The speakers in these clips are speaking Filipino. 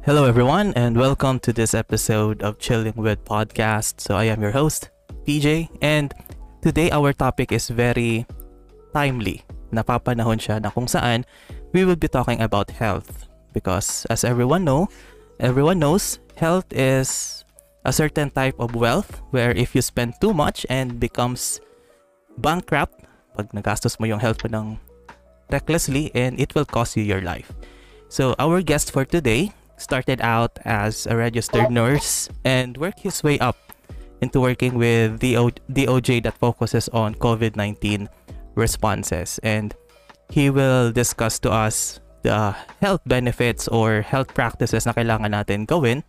Hello, everyone, and welcome to this episode of Chilling with Podcast. So, I am your host, PJ, and today our topic is very timely. Napapanahon siya na kung saan we will be talking about health. Because, as everyone know, everyone knows, health is a certain type of wealth where if you spend too much and becomes bankrupt, pag nagastos mo yung health mo ng recklessly and it will cost you your life. So, our guest for today started out as a registered nurse and worked his way up into working with the DOJ that focuses on COVID-19 responses. And he will discuss to us the health benefits or health practices na kailangan natin gawin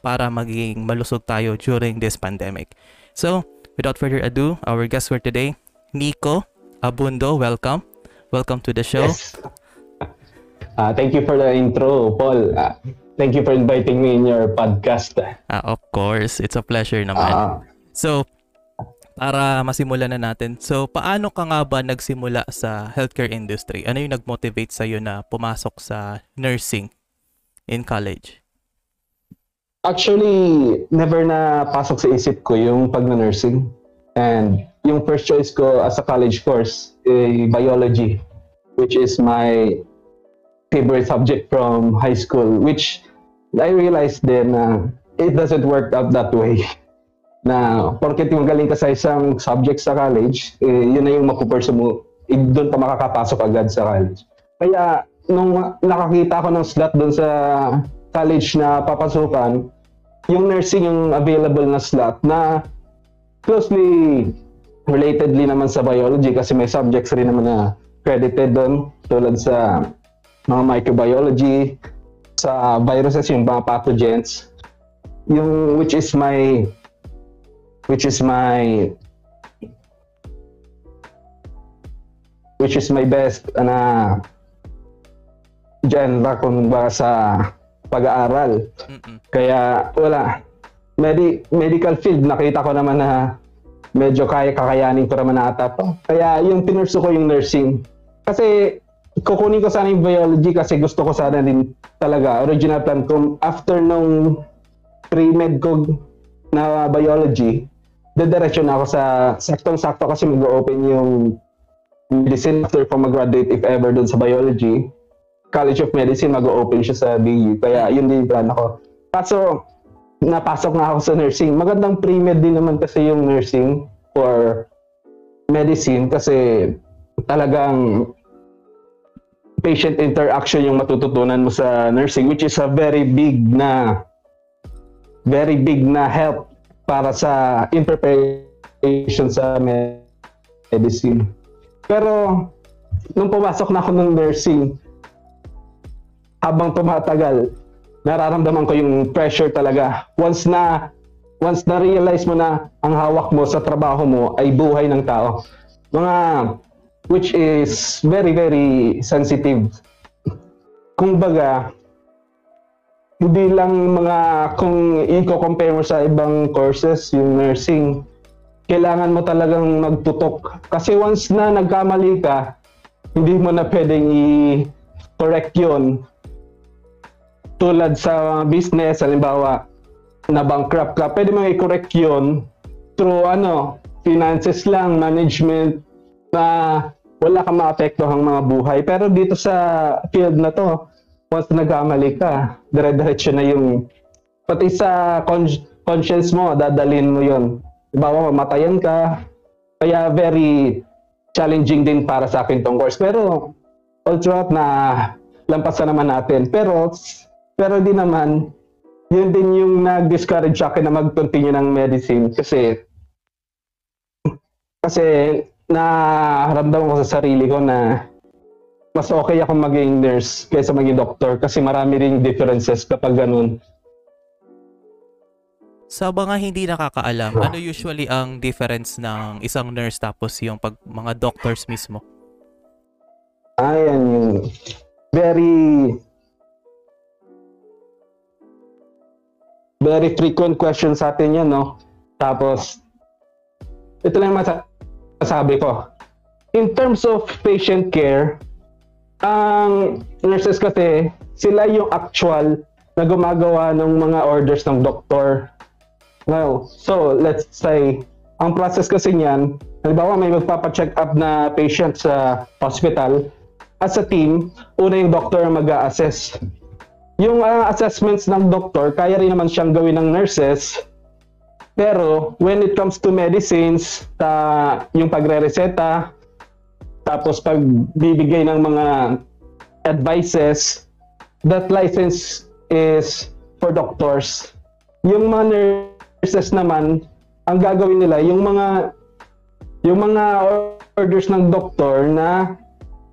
para maging malusog tayo during this pandemic. So, without further ado, our guest for today, Nico Abundo, welcome. Welcome to the show. Yes. Uh, thank you for the intro, Paul. Uh, Thank you for inviting me in your podcast. Ah, of course, it's a pleasure naman. Uh, so, para masimulan na natin. So, paano ka nga ba nagsimula sa healthcare industry? Ano yung nag-motivate sa iyo na pumasok sa nursing in college? Actually, never na pasok sa isip ko yung pag-nursing. And yung first choice ko as a college course, eh, biology, which is my favorite subject from high school, which I realized then na uh, it doesn't work out that way. na porket magaling ka sa isang subject sa college, eh, yun na yung mapuperso mo, eh, doon ka makakapasok agad sa college. Kaya nung nakakita ko ng slot doon sa college na papasukan, yung nursing yung available na slot na closely relatedly naman sa biology kasi may subjects rin naman na credited doon tulad sa mga microbiology, sa viruses yung mga pathogens yung which is my which is my which is my best na genre kung ba sa pag-aaral. Mm-mm. Kaya wala. Medi- medical field, nakita ko naman na medyo kaya kakayanin ko naman na ata to. Kaya yung pinurso ko yung nursing. Kasi kukunin ko sana yung biology kasi gusto ko sana din talaga, original plan ko, after nung pre-med ko na biology, dediretso na ako sa saktong-sakto kasi mag-open yung medicine after ko mag-graduate if ever dun sa biology. College of Medicine mag-open siya sa BU. Kaya yun din yung plan ako. Kaso, napasok na ako sa nursing. Magandang pre-med din naman kasi yung nursing for medicine kasi talagang patient interaction yung matututunan mo sa nursing which is a very big na very big na help para sa in preparation sa medicine. Pero nung pumasok na ako ng nursing, habang tumatagal, nararamdaman ko yung pressure talaga. Once na once na realize mo na ang hawak mo sa trabaho mo ay buhay ng tao. Mga which is very, very sensitive. Kung baga, hindi lang mga, kung i-compare mo sa ibang courses, yung nursing, kailangan mo talagang magtutok. Kasi once na nagkamali ka, hindi mo na pwedeng i-correct yun. Tulad sa business, halimbawa, na bankrupt ka, pwede mo i-correct yun through ano, finances lang, management, na wala kang maapektuhang mga buhay. Pero dito sa field na to, once nagkamali ka, dire-diretso na yung pati sa con- conscience mo, dadalhin mo yon. Bawa mamatayan ka. Kaya very challenging din para sa akin tong course. Pero all throughout na lampasan naman natin. Pero pero di naman, yun din yung nag-discourage sa akin na mag-continue ng medicine kasi kasi na ramdam ko sa sarili ko na mas okay ako maging nurse kaysa maging doctor kasi marami ring differences kapag ganun. Sa mga hindi nakakaalam, ah. ano usually ang difference ng isang nurse tapos yung pag mga doctors mismo? Ayan yung very very frequent question sa atin yan, no? Tapos, ito lang masa sabi ko. In terms of patient care, ang nurses kasi, sila yung actual na gumagawa ng mga orders ng doktor. Now, so let's say, ang process kasi niyan, halimbawa may magpapa-check up na patient sa hospital, as a team, una yung doctor ang mag assess Yung uh, assessments ng doctor, kaya rin naman siyang gawin ng nurses, pero when it comes to medicines, ta, yung pagre-reseta, tapos pagbibigay ng mga advices, that license is for doctors. Yung mga nurses naman, ang gagawin nila, yung mga yung mga orders ng doktor na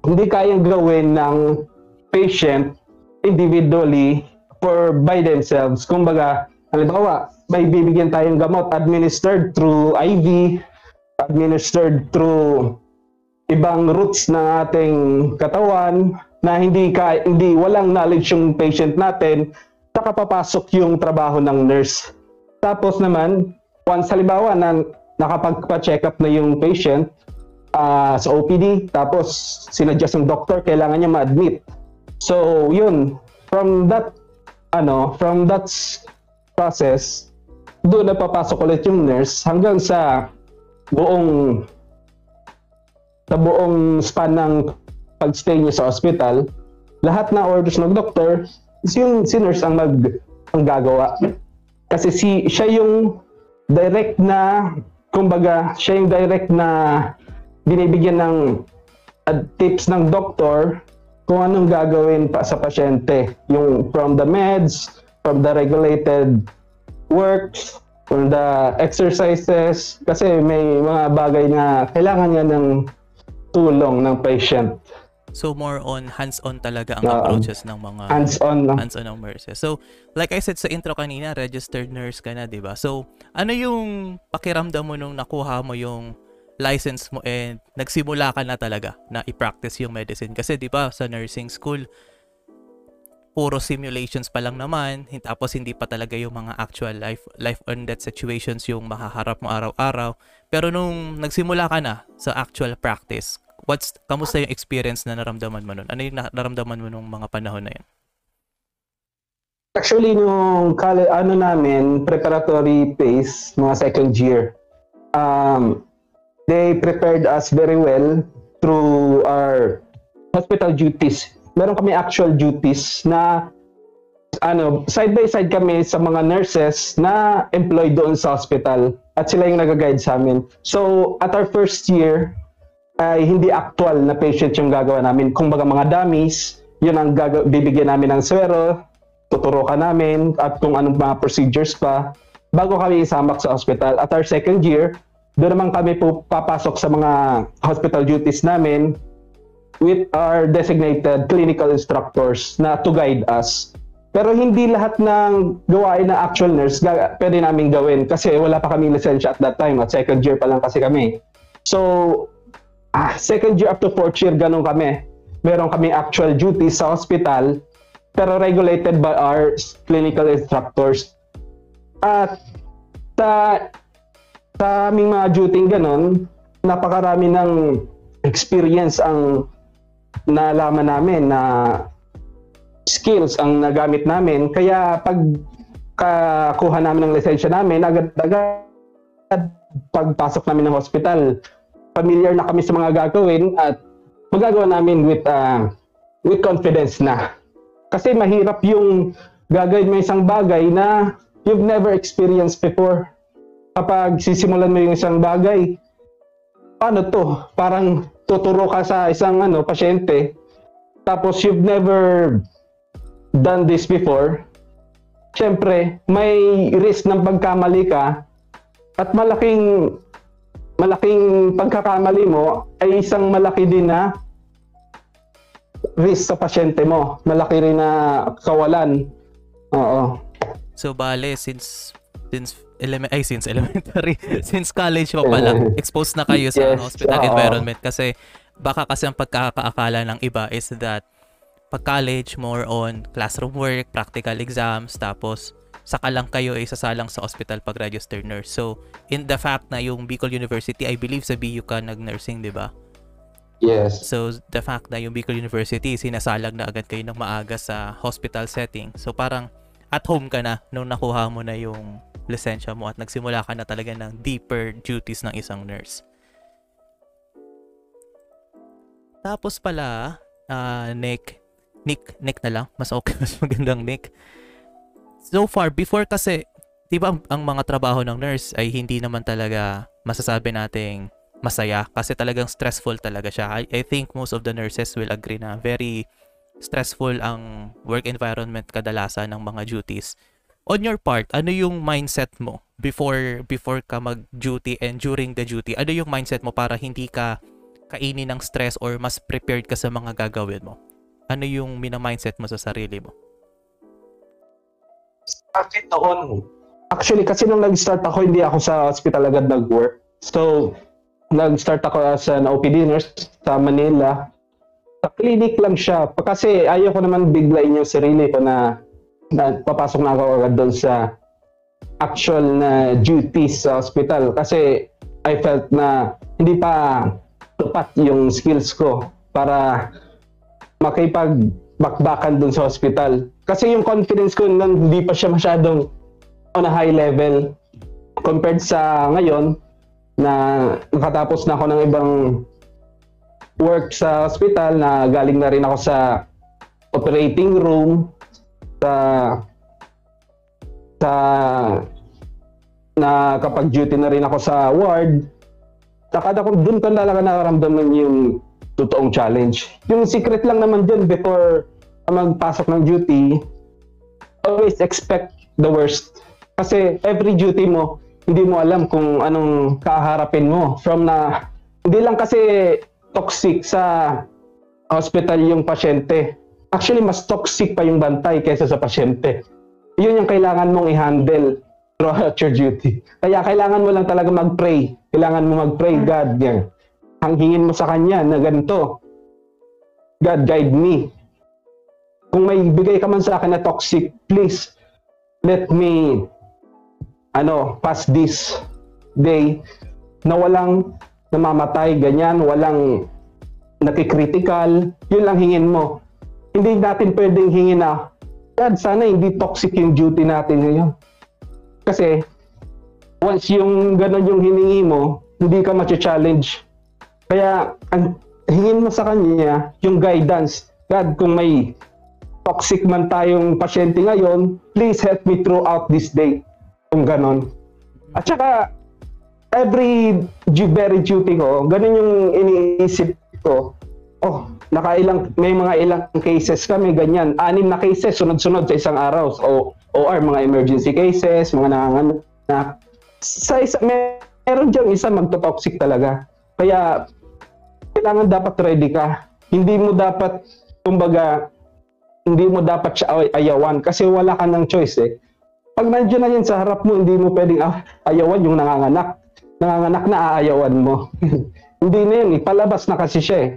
hindi kayang gawin ng patient individually for by themselves. Kumbaga, halimbawa, may bibigyan tayong gamot administered through IV, administered through ibang routes ng ating katawan na hindi ka hindi walang knowledge yung patient natin saka papasok yung trabaho ng nurse. Tapos naman, once halimbawa na nakapagpa-check up na yung patient, uh, sa OPD, tapos sinadjust ng doctor, kailangan niya ma-admit. So, yun, from that, ano, from that process, doon na papasok ulit yung nurse hanggang sa buong sa buong span ng pagstay niya sa hospital, lahat na orders ng doctor, yung si nurse ang mag ang gagawa. Kasi si siya yung direct na kumbaga siya yung direct na binibigyan ng uh, tips ng doktor kung anong gagawin pa sa pasyente. Yung from the meds, from the regulated works, from the exercises, kasi may mga bagay na kailangan niya ng tulong ng patient. So more on hands-on talaga ang uh, approaches ng mga hands-on lang. hands-on ng nurses. So like I said sa intro kanina, registered nurse ka na, 'di ba? So ano yung pakiramdam mo nung nakuha mo yung license mo and nagsimula ka na talaga na i-practice yung medicine kasi 'di ba sa nursing school puro simulations pa lang naman tapos hindi pa talaga yung mga actual life life and death situations yung mahaharap mo araw-araw. Pero nung nagsimula ka na sa actual practice what's kamusta yung experience na naramdaman mo noon ano yung naramdaman mo nung mga panahon na yun? Actually, nung kale, ano namin, preparatory phase, mga second year, um, they prepared us very well through our hospital duties. Meron kami actual duties na ano, side by side kami sa mga nurses na employed doon sa hospital at sila yung nag-guide sa amin. So, at our first year, ay hindi actual na patient yung gagawa namin. Kung baga mga dummies, yun ang gag- bibigyan namin ng swero, tuturukan namin at kung anong mga procedures pa bago kami isamak sa hospital. At our second year, doon naman kami po papasok sa mga hospital duties namin with our designated clinical instructors na to guide us. Pero hindi lahat ng gawain na actual nurse pwede namin gawin kasi wala pa kami lisensya at that time at second year pa lang kasi kami. So, ah, second year up to fourth year, ganun kami. Meron kami actual duties sa hospital pero regulated by our clinical instructors. At sa sa aming mga duty ganon, napakarami ng experience ang nalaman namin na skills ang nagamit namin. Kaya pag kakuha namin ng lisensya namin, agad-agad pagpasok namin ng hospital, familiar na kami sa mga gagawin at magagawa namin with uh, with confidence na. Kasi mahirap yung gagawin mo isang bagay na you've never experienced before kapag sisimulan mo yung isang bagay, paano to? Parang tuturo ka sa isang ano, pasyente, tapos you've never done this before, syempre, may risk ng pagkamali ka at malaking malaking pagkakamali mo ay isang malaki din na risk sa pasyente mo. Malaki rin na kawalan. Oo. So bale since since element ay since elementary since college pa pala exposed na kayo sa yes, hospital uh, environment. Kasi baka kasi ang pagkakaakala ng iba is that pag college more on classroom work practical exams tapos saka lang kayo ay sasalang sa hospital pag registered nurse. So in the fact na yung Bicol University I believe sa BU ka nag-nursing di ba? Yes. So, the fact na yung Bicol University, sinasalag na agad kayo ng maaga sa hospital setting. So, parang at home ka na nung nakuha mo na yung lisensya mo at nagsimula ka na talaga ng deeper duties ng isang nurse. Tapos pala, uh, Nick, Nick, Nick na lang, mas okay, mas magandang Nick. So far, before kasi, di ba ang, ang mga trabaho ng nurse ay hindi naman talaga masasabi nating masaya kasi talagang stressful talaga siya. I, I think most of the nurses will agree na very stressful ang work environment kadalasan ng mga duties. On your part, ano yung mindset mo before before ka mag-duty and during the duty? Ano yung mindset mo para hindi ka kainin ng stress or mas prepared ka sa mga gagawin mo? Ano yung mina-mindset mo sa sarili mo? Bakit noon? Actually, kasi nung nag-start ako, hindi ako sa hospital agad nag-work. So, nag-start ako as an OPD nurse sa Manila sa clinic lang siya. Kasi ayaw ko naman biglain yung sarili ko na papasok na ako agad doon sa actual na duties sa hospital. Kasi I felt na hindi pa tupat yung skills ko para makipag-bakbakan doon sa hospital. Kasi yung confidence ko nang hindi pa siya masyadong on a high level compared sa ngayon na nakatapos na ako ng ibang work sa hospital na galing na rin ako sa operating room sa sa na kapag duty na rin ako sa ward saka ako doon ko talaga nakaramdaman yung totoong challenge yung secret lang naman dyan before magpasok ng duty always expect the worst kasi every duty mo hindi mo alam kung anong kaharapin mo from na hindi lang kasi toxic sa hospital yung pasyente. Actually, mas toxic pa yung bantay kaysa sa pasyente. Yun yung kailangan mong i-handle throughout your duty. Kaya kailangan mo lang talaga mag-pray. Kailangan mo mag-pray, God, yan. Hanghingin mo sa Kanya na ganito. God, guide me. Kung may bigay ka man sa akin na toxic, please, let me ano, pass this day na walang namamatay, ganyan, walang nakikritical, yun lang hingin mo. Hindi natin pwedeng hingin na, God, sana hindi toxic yung duty natin ngayon. Kasi, once yung ganun yung hiningi mo, hindi ka ma-challenge. Kaya, ang hingin mo sa kanya, yung guidance. God, kung may toxic man tayong pasyente ngayon, please help me throughout this day. Kung ganon. At saka, every very duty ko, ganun yung iniisip ko. Oh, nakailang, may mga ilang cases kami, ganyan. Anim na cases, sunod-sunod sa isang araw. O, OR, mga emergency cases, mga nanganganak. Sa isa, may, meron diyang isa magto-toxic talaga. Kaya, kailangan dapat ready ka. Hindi mo dapat, kumbaga, hindi mo dapat siya ayawan kasi wala ka ng choice eh. Pag nandiyan na yan sa harap mo, hindi mo pwedeng ah, ayawan yung nanganganak nanganganak na aayawan mo. Hindi na yun, ipalabas na kasi siya eh.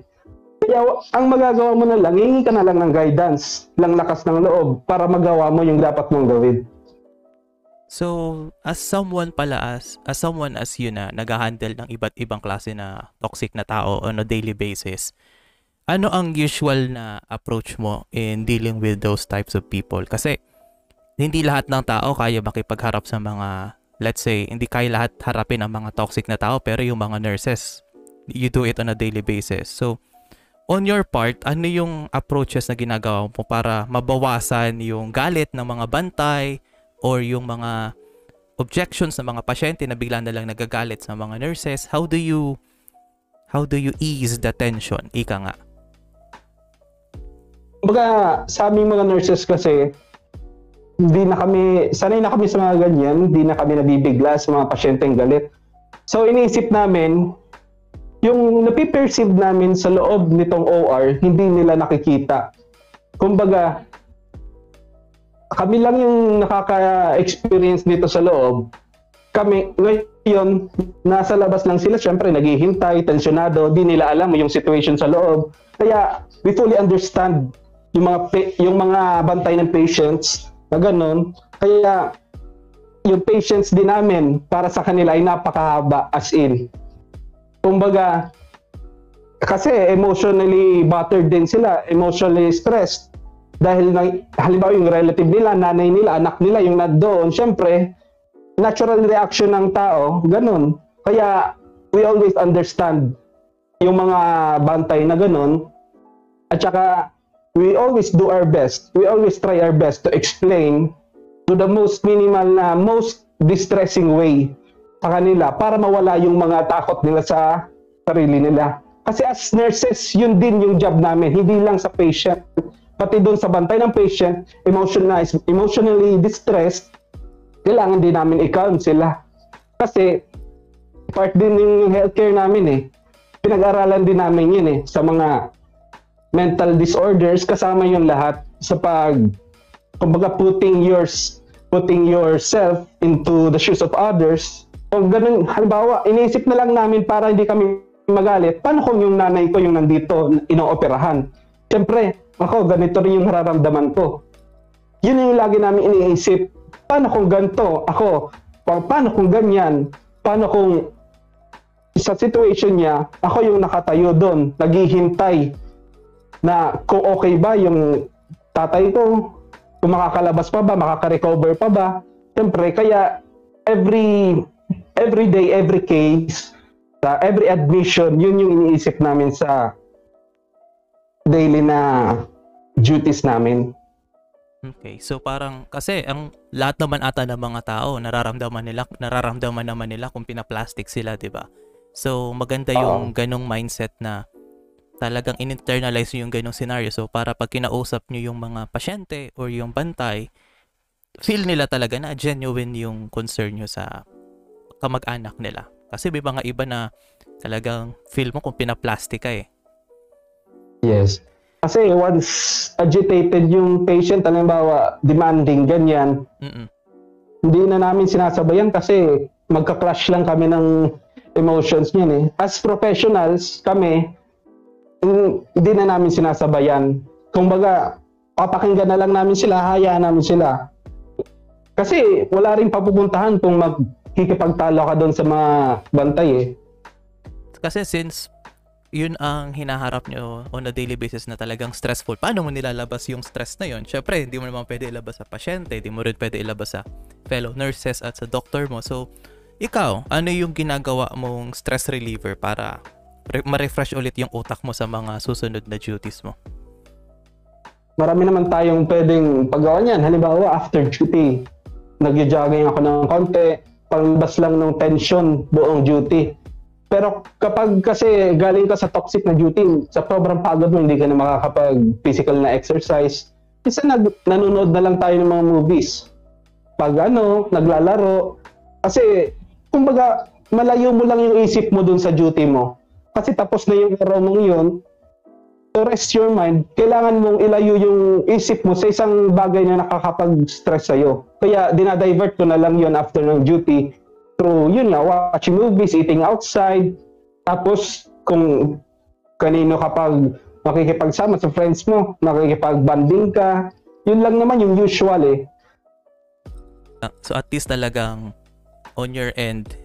Kaya ang magagawa mo na lang, hingi ka na lang ng guidance, lang lakas ng loob para magawa mo yung dapat mong gawin. So, as someone pala as, as someone as you na nag-handle ng iba't ibang klase na toxic na tao on a daily basis, ano ang usual na approach mo in dealing with those types of people? Kasi, hindi lahat ng tao kaya makipagharap sa mga let's say, hindi kaya lahat harapin ang mga toxic na tao, pero yung mga nurses, you do it on a daily basis. So, on your part, ano yung approaches na ginagawa mo para mabawasan yung galit ng mga bantay or yung mga objections ng mga pasyente na bigla na lang nagagalit sa mga nurses? How do you how do you ease the tension? Ika nga. Baga, sa aming mga nurses kasi, hindi na kami, sanay na kami sa mga ganyan, hindi na kami nabibigla sa mga pasyenteng galit. So iniisip namin, yung napiperceive namin sa loob nitong OR, hindi nila nakikita. Kumbaga, kami lang yung nakaka-experience dito sa loob. Kami, ngayon, nasa labas lang sila, syempre naghihintay, tensyonado, di nila alam yung situation sa loob. Kaya, we fully understand yung mga, yung mga bantay ng patients na ganun. Kaya yung patience din namin para sa kanila ay napakahaba as in. Kumbaga, kasi emotionally battered din sila, emotionally stressed. dahil na, halimbawa yung relative nila, nanay nila, anak nila yung nandoon, syempre, natural reaction ng tao, ganun. Kaya we always understand yung mga bantay na ganun. At saka we always do our best. We always try our best to explain to the most minimal na most distressing way sa kanila para mawala yung mga takot nila sa sarili nila. Kasi as nurses, yun din yung job namin, hindi lang sa patient. Pati doon sa bantay ng patient, emotionalized, emotionally distressed, kailangan din namin i-calm sila. Kasi part din ng healthcare namin eh. Pinag-aralan din namin yun eh sa mga mental disorders kasama yung lahat sa pag kumbaga putting yours putting yourself into the shoes of others. Kung ganun, halimbawa, iniisip na lang namin para hindi kami magalit, paano kung yung nanay ko yung nandito, inooperahan? Siyempre, ako, ganito rin yung nararamdaman ko. Yun yung lagi namin iniisip paano kung ganito ako? Paano kung ganyan? Paano kung sa situation niya, ako yung nakatayo doon, naghihintay na kung okay ba yung tatay ko, kung makakalabas pa ba, makaka-recover pa ba. Siyempre, kaya every every day, every case, sa every admission, yun yung iniisip namin sa daily na duties namin. Okay. So parang kasi ang lahat naman ata ng mga tao nararamdaman nila nararamdaman naman nila kung pina-plastic sila, 'di ba? So maganda yung Uh-oh. ganong mindset na talagang in-internalize yung ganong scenario. So para pag kinausap niyo yung mga pasyente or yung bantay, feel nila talaga na genuine yung concern niyo sa kamag-anak nila. Kasi may mga iba na talagang feel mo kung pina-plastic ka eh. Yes. Kasi once agitated yung patient, halimbawa demanding, ganyan, Mm-mm. hindi na namin sinasabayan kasi magka-clash lang kami ng emotions niyan eh. As professionals, kami, hindi na namin sinasabayan. Kumbaga, papakinggan na lang namin sila, hayaan namin sila. Kasi wala rin papupuntahan kung magkikipagtalo ka doon sa mga bantay eh. Kasi since yun ang hinaharap nyo on a daily basis na talagang stressful. Paano mo nilalabas yung stress na yun? Syempre, hindi mo naman pwede ilabas sa pasyente, hindi mo rin pwede ilabas sa fellow nurses at sa doctor mo. So, ikaw, ano yung ginagawa mong stress reliever para ma-refresh ulit yung utak mo sa mga susunod na duties mo? Marami naman tayong pwedeng paggawa niyan. Halimbawa, after duty, nag-jogging ako ng konti, pangbas lang ng tension buong duty pero kapag kasi galing ka sa toxic na duty, sa sobrang pagod mo, hindi ka na makakapag physical na exercise, isa nag, nanonood na lang tayo ng mga movies. Pag ano, naglalaro. Kasi, kumbaga, malayo mo lang yung isip mo dun sa duty mo. Kasi tapos na yung araw mong yun, rest your mind, kailangan mong ilayo yung isip mo sa isang bagay na nakakapag-stress sa'yo. Kaya dinadivert ko na lang yun after ng duty through, yun nga, watching movies, eating outside. Tapos, kung kanino kapag makikipagsama sa friends mo, makikipag-banding ka, yun lang naman yung usual eh. So at least talagang on your end,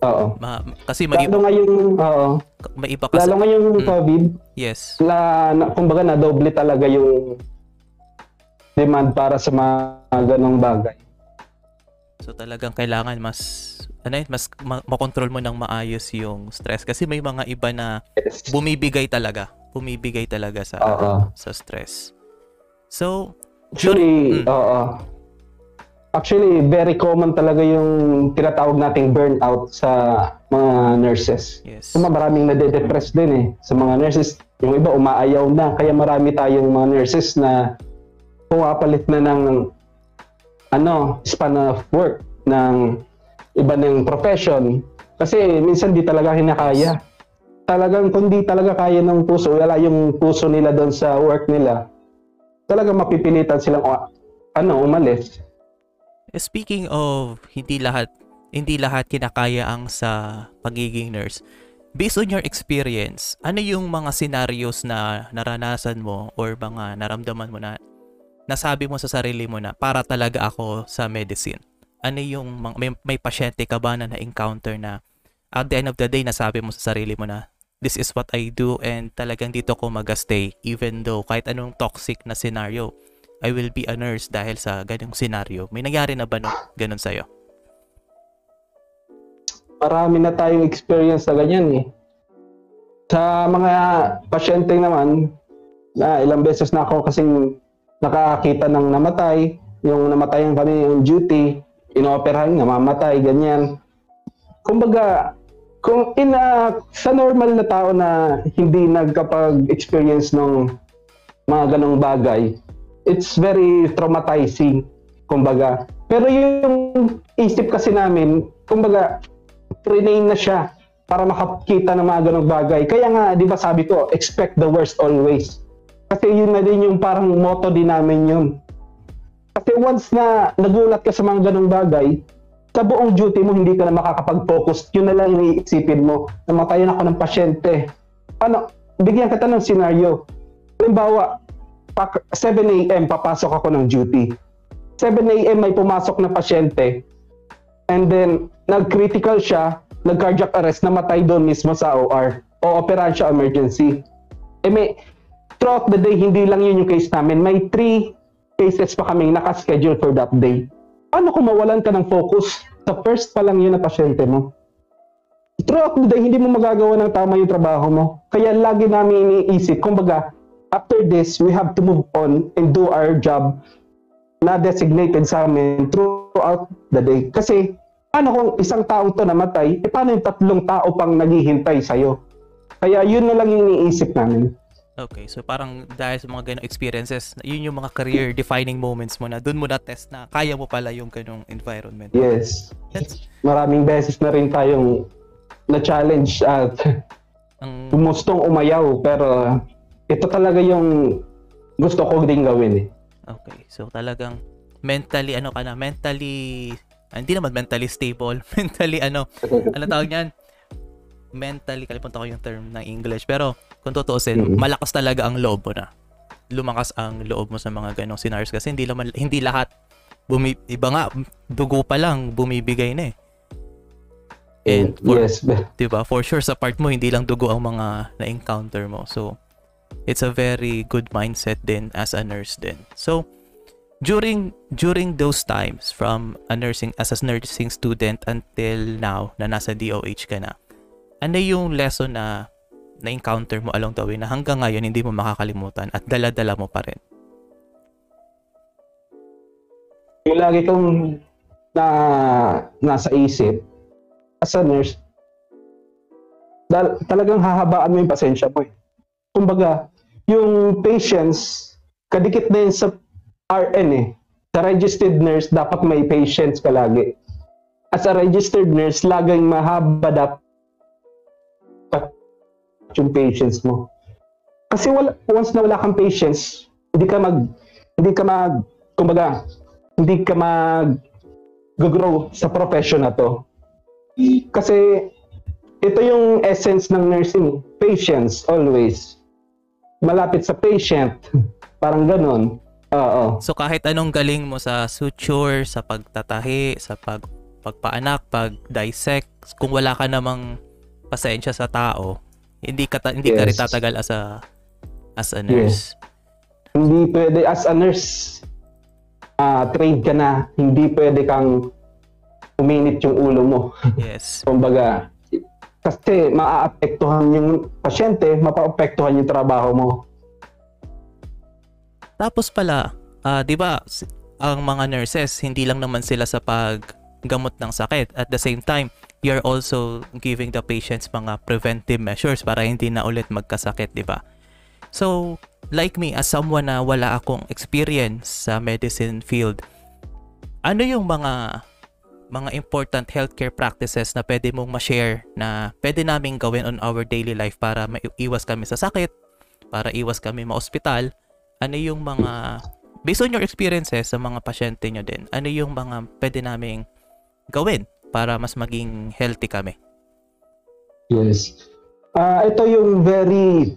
Oo. Ma, kasi may Lalo ngayong, oo. May iba kasi. Lalo ngayong mm, COVID. Yes. La, na, kumbaga na doble talaga yung demand para sa mga ganong bagay. So talagang kailangan mas ano yun, mas ma- makontrol mo ng maayos yung stress kasi may mga iba na bumibigay talaga, bumibigay talaga sa uh-uh. sa stress. So, actually, mm, oo. Actually, very common talaga yung tinatawag nating burnout sa mga nurses. Yes. So, maraming nade-depress din eh sa mga nurses. Yung iba umaayaw na, kaya marami tayong mga nurses na pumapalit na ng ano, span of work ng iba ng profession. Kasi minsan di talaga hinakaya. Talagang kung di talaga kaya ng puso, wala yung puso nila doon sa work nila, talagang mapipilitan silang ano, umalis. Speaking of hindi lahat hindi lahat kinakaya ang sa pagiging nurse. Based on your experience, ano yung mga scenarios na naranasan mo or mga naramdaman mo na nasabi mo sa sarili mo na para talaga ako sa medicine? ano yung may, may pasyente ka ba na na-encounter na at the end of the day nasabi mo sa sarili mo na this is what I do and talagang dito ko mag-stay even though kahit anong toxic na scenario I will be a nurse dahil sa ganyung scenario. May nangyari na ba no? ganun sa'yo? Marami na tayong experience sa ganyan eh. Sa mga pasyente naman, na ilang beses na ako kasing nakakita ng namatay, yung namatay ang kami yung duty, inooperahan, namamatay, ganyan. Kumbaga, kung in a, sa normal na tao na hindi nagkapag-experience ng mga ganong bagay, it's very traumatizing, kumbaga. Pero yung isip kasi namin, kumbaga, train na siya para makakita ng mga ganong bagay. Kaya nga, di ba sabi ko, expect the worst always. Kasi yun na din yung parang motto din namin yun. Kasi once na nagulat ka sa mga ganong bagay, sa buong duty mo, hindi ka na makakapag-focus. Yun na lang yung iisipin mo. Namatayan ako ng pasyente. Ano, bigyan kita ng scenario. Halimbawa, 7 a.m. papasok ako ng duty. 7 a.m. may pumasok na pasyente. And then, nag-critical siya, nag-cardiac arrest, namatay doon mismo sa OR. O operahan siya emergency. Eh may, throughout the day, hindi lang yun yung case namin. May three cases pa kaming nakaschedule for that day paano kung mawalan ka ng focus sa first pa lang yun na pasyente mo? Throughout the day, hindi mo magagawa ng tama yung trabaho mo. Kaya lagi namin iniisip, kumbaga, after this, we have to move on and do our job na designated sa amin throughout the day. Kasi, paano kung isang tao to namatay, eh paano yung tatlong tao pang naghihintay sa'yo? Kaya yun na lang yung iniisip namin. Okay, so parang dahil sa mga ganong experiences, yun yung mga career defining moments mo na doon mo na test na kaya mo pala yung ganong environment. Yes. That's... Maraming beses na rin tayong na-challenge at ang gustong umayaw pero ito talaga yung gusto ko din gawin eh. Okay, so talagang mentally ano ka na, mentally ah, hindi naman mentally stable, mentally ano, ano tawag niyan? mentally, kalimutan ko yung term ng English, pero kung tutuusin, mm-hmm. malakas talaga ang loob mo na. Lumakas ang loob mo sa mga ganong scenarios kasi hindi laman hindi lahat bumi, iba nga dugo pa lang bumibigay na eh. And for, yes. 'di ba? For sure sa part mo hindi lang dugo ang mga na-encounter mo. So it's a very good mindset din as a nurse din. So during during those times from a nursing as a nursing student until now na nasa DOH ka na ano yung lesson na na-encounter mo along the way na hanggang ngayon hindi mo makakalimutan at dala-dala mo pa rin? Yung lagi kong na, nasa isip, as a nurse, dal, talagang hahabaan mo yung pasensya mo eh. Kumbaga, yung patience, kadikit na yun sa RN eh. Sa registered nurse, dapat may patience ka lagi. As a registered nurse, laging mahaba dapat yung patience mo. Kasi wala, once na wala kang patience, hindi ka mag, hindi ka mag, kumbaga, hindi ka mag grow sa profession na to. Kasi ito yung essence ng nursing, patience always. Malapit sa patient, parang ganun. Oo. So kahit anong galing mo sa suture, sa pagtatahi, sa pag pagpaanak, pag dissect, kung wala ka namang pasensya sa tao, hindi ka ta- hindi yes. ka rin tatagal as a as a nurse. Yes. Hindi pwede as a nurse uh, trained ka na, hindi pwede kang uminit yung ulo mo. Yes. Kumbaga, kasi maaapektuhan yung pasyente, mapaapektuhan yung trabaho mo. Tapos pala, uh, 'di ba, ang mga nurses hindi lang naman sila sa paggamot ng sakit. At the same time, you're also giving the patients mga preventive measures para hindi na ulit magkasakit, di ba? So, like me, as someone na wala akong experience sa medicine field, ano yung mga mga important healthcare practices na pwede mong ma-share na pwede naming gawin on our daily life para maiwas kami sa sakit, para iwas kami ma-ospital? Ano yung mga, based on your experiences sa mga pasyente nyo din, ano yung mga pwede naming gawin para mas maging healthy kami? Yes. Uh, ito yung very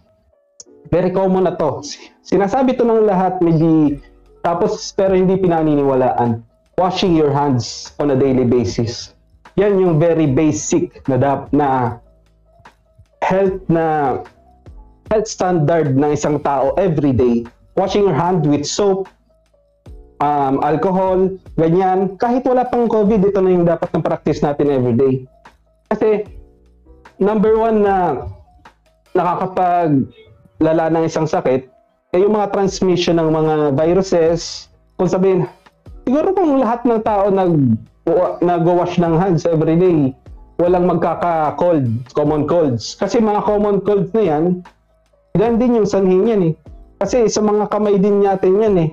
very common na to. Sinasabi to ng lahat, maybe tapos pero hindi pinaniniwalaan. Washing your hands on a daily basis. Yan yung very basic na dap na health na health standard ng isang tao every day. Washing your hand with soap um, alcohol, ganyan. Kahit wala pang COVID, ito na yung dapat ng practice natin everyday. Kasi, number one na nakakapag lala ng isang sakit, ay yung mga transmission ng mga viruses, kung sabihin, siguro kung lahat ng tao nag nag-wash ng hands every day, walang magkaka-cold, common colds. Kasi mga common colds na yan, yan din yung sanhi niyan eh. Kasi sa mga kamay din natin yan eh.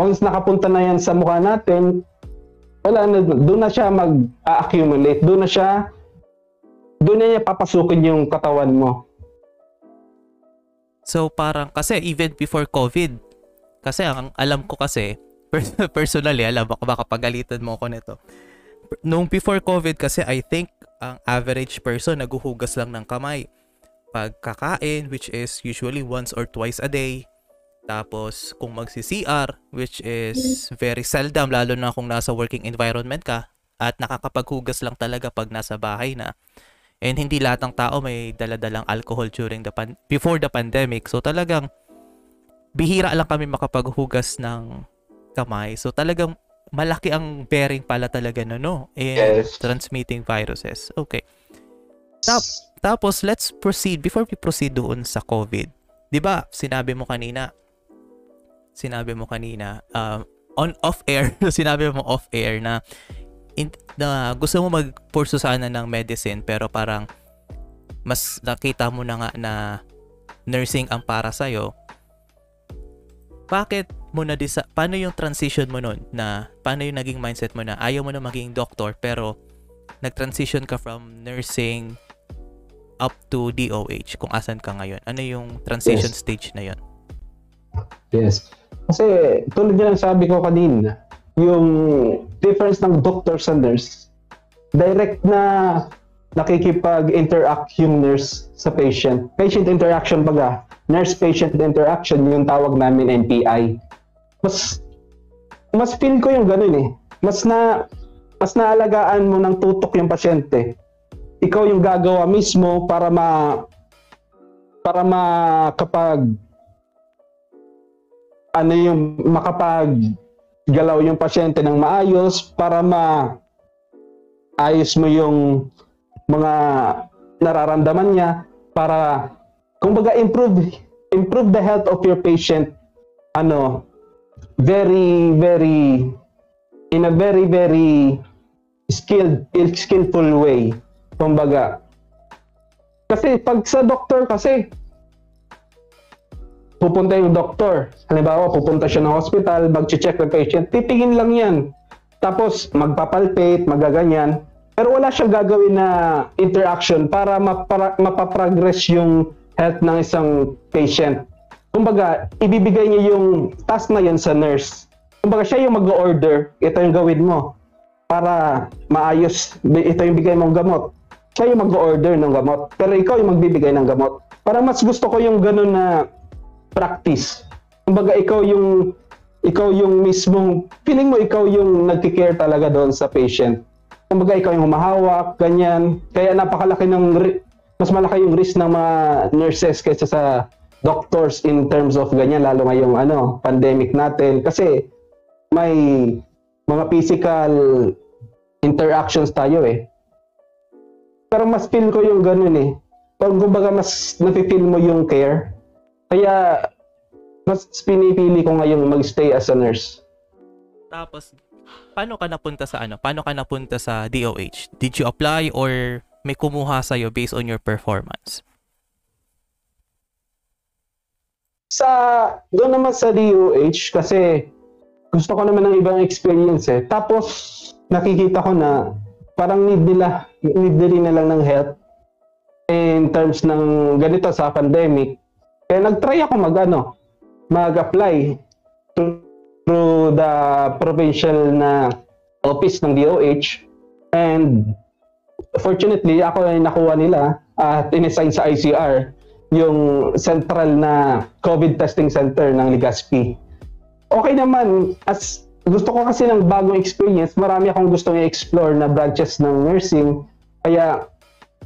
Once nakapunta na yan sa mukha natin, wala na, doon na siya mag-accumulate. Doon na siya, doon na niya papasukin yung katawan mo. So parang, kasi even before COVID, kasi ang alam ko kasi, personally, alam ako baka pagalitan mo ako nito. Nung before COVID kasi, I think ang average person naguhugas lang ng kamay. Pagkakain, which is usually once or twice a day. Tapos, kung magsi-CR, which is very seldom, lalo na kung nasa working environment ka, at nakakapaghugas lang talaga pag nasa bahay na. And hindi lahat ng tao may daladalang alcohol during the pan- before the pandemic. So talagang bihira lang kami makapaghugas ng kamay. So talagang malaki ang bearing pala talaga no, no in yes. transmitting viruses. Okay. Tap, tapos let's proceed before we proceed doon sa COVID. 'Di ba? Sinabi mo kanina sinabi mo kanina um, on off air, sinabi mo off air na in, na gusto mo mag-pursue sana ng medicine pero parang mas nakita mo na nga na nursing ang para sa iyo. Bakit mo na disa paano yung transition mo nun na paano yung naging mindset mo na ayaw mo na maging doctor pero nag-transition ka from nursing up to DOH kung asan ka ngayon. Ano yung transition yes. stage na yon? Yes. Kasi tulad ng sabi ko kanina, yung difference ng doctor sa nurse, direct na nakikipag-interact yung nurse sa patient. Patient interaction baga, nurse-patient interaction yung tawag namin NPI. Mas mas feel ko yung ganun eh. Mas na mas naalagaan mo ng tutok yung pasyente. Ikaw yung gagawa mismo para ma para ma kapag ano yung makapag galaw yung pasyente ng maayos para ma ayos mo yung mga nararamdaman niya para kumbaga improve improve the health of your patient ano very very in a very very skilled skillful way kumbaga kasi pag sa doktor kasi pupunta yung doktor. Halimbawa, pupunta siya ng hospital, mag-check ng patient, titingin lang yan. Tapos, magpapalpate, magaganyan. Pero wala siyang gagawin na interaction para mapara- mapaprogress yung health ng isang patient. Kumbaga, ibibigay niya yung task na yan sa nurse. Kumbaga, siya yung mag-order, ito yung gawin mo. Para maayos, ito yung bigay mong gamot. Siya yung mag-order ng gamot. Pero ikaw yung magbibigay ng gamot. Para mas gusto ko yung ganun na practice. Kumbaga ikaw yung ikaw yung mismong feeling mo ikaw yung nagki-care talaga doon sa patient. Kumbaga ikaw yung humahawak, ganyan. Kaya napakalaki ng mas malaki yung risk ng mga nurses kaysa sa doctors in terms of ganyan lalo ngayong ano pandemic natin kasi may mga physical interactions tayo eh. Pero mas feel ko yung ganun eh. Kung kumbaga mas nafe-feel mo yung care kaya, mas pinipili ko ngayong magstay as a nurse. Tapos, paano ka napunta sa ano? Paano ka napunta sa DOH? Did you apply or may kumuha sa'yo based on your performance? Sa, doon naman sa DOH kasi gusto ko naman ng ibang experience eh. Tapos, nakikita ko na parang need nila, need nila lang ng help in terms ng ganito sa pandemic. Kaya nag-try ako mag ano, mag-apply through the provincial na office ng DOH and fortunately ako ay nakuha nila at inissign sa ICR yung central na COVID testing center ng Legazpi. Okay naman, as gusto ko kasi ng bagong experience, marami akong gustong i-explore na branches ng nursing. Kaya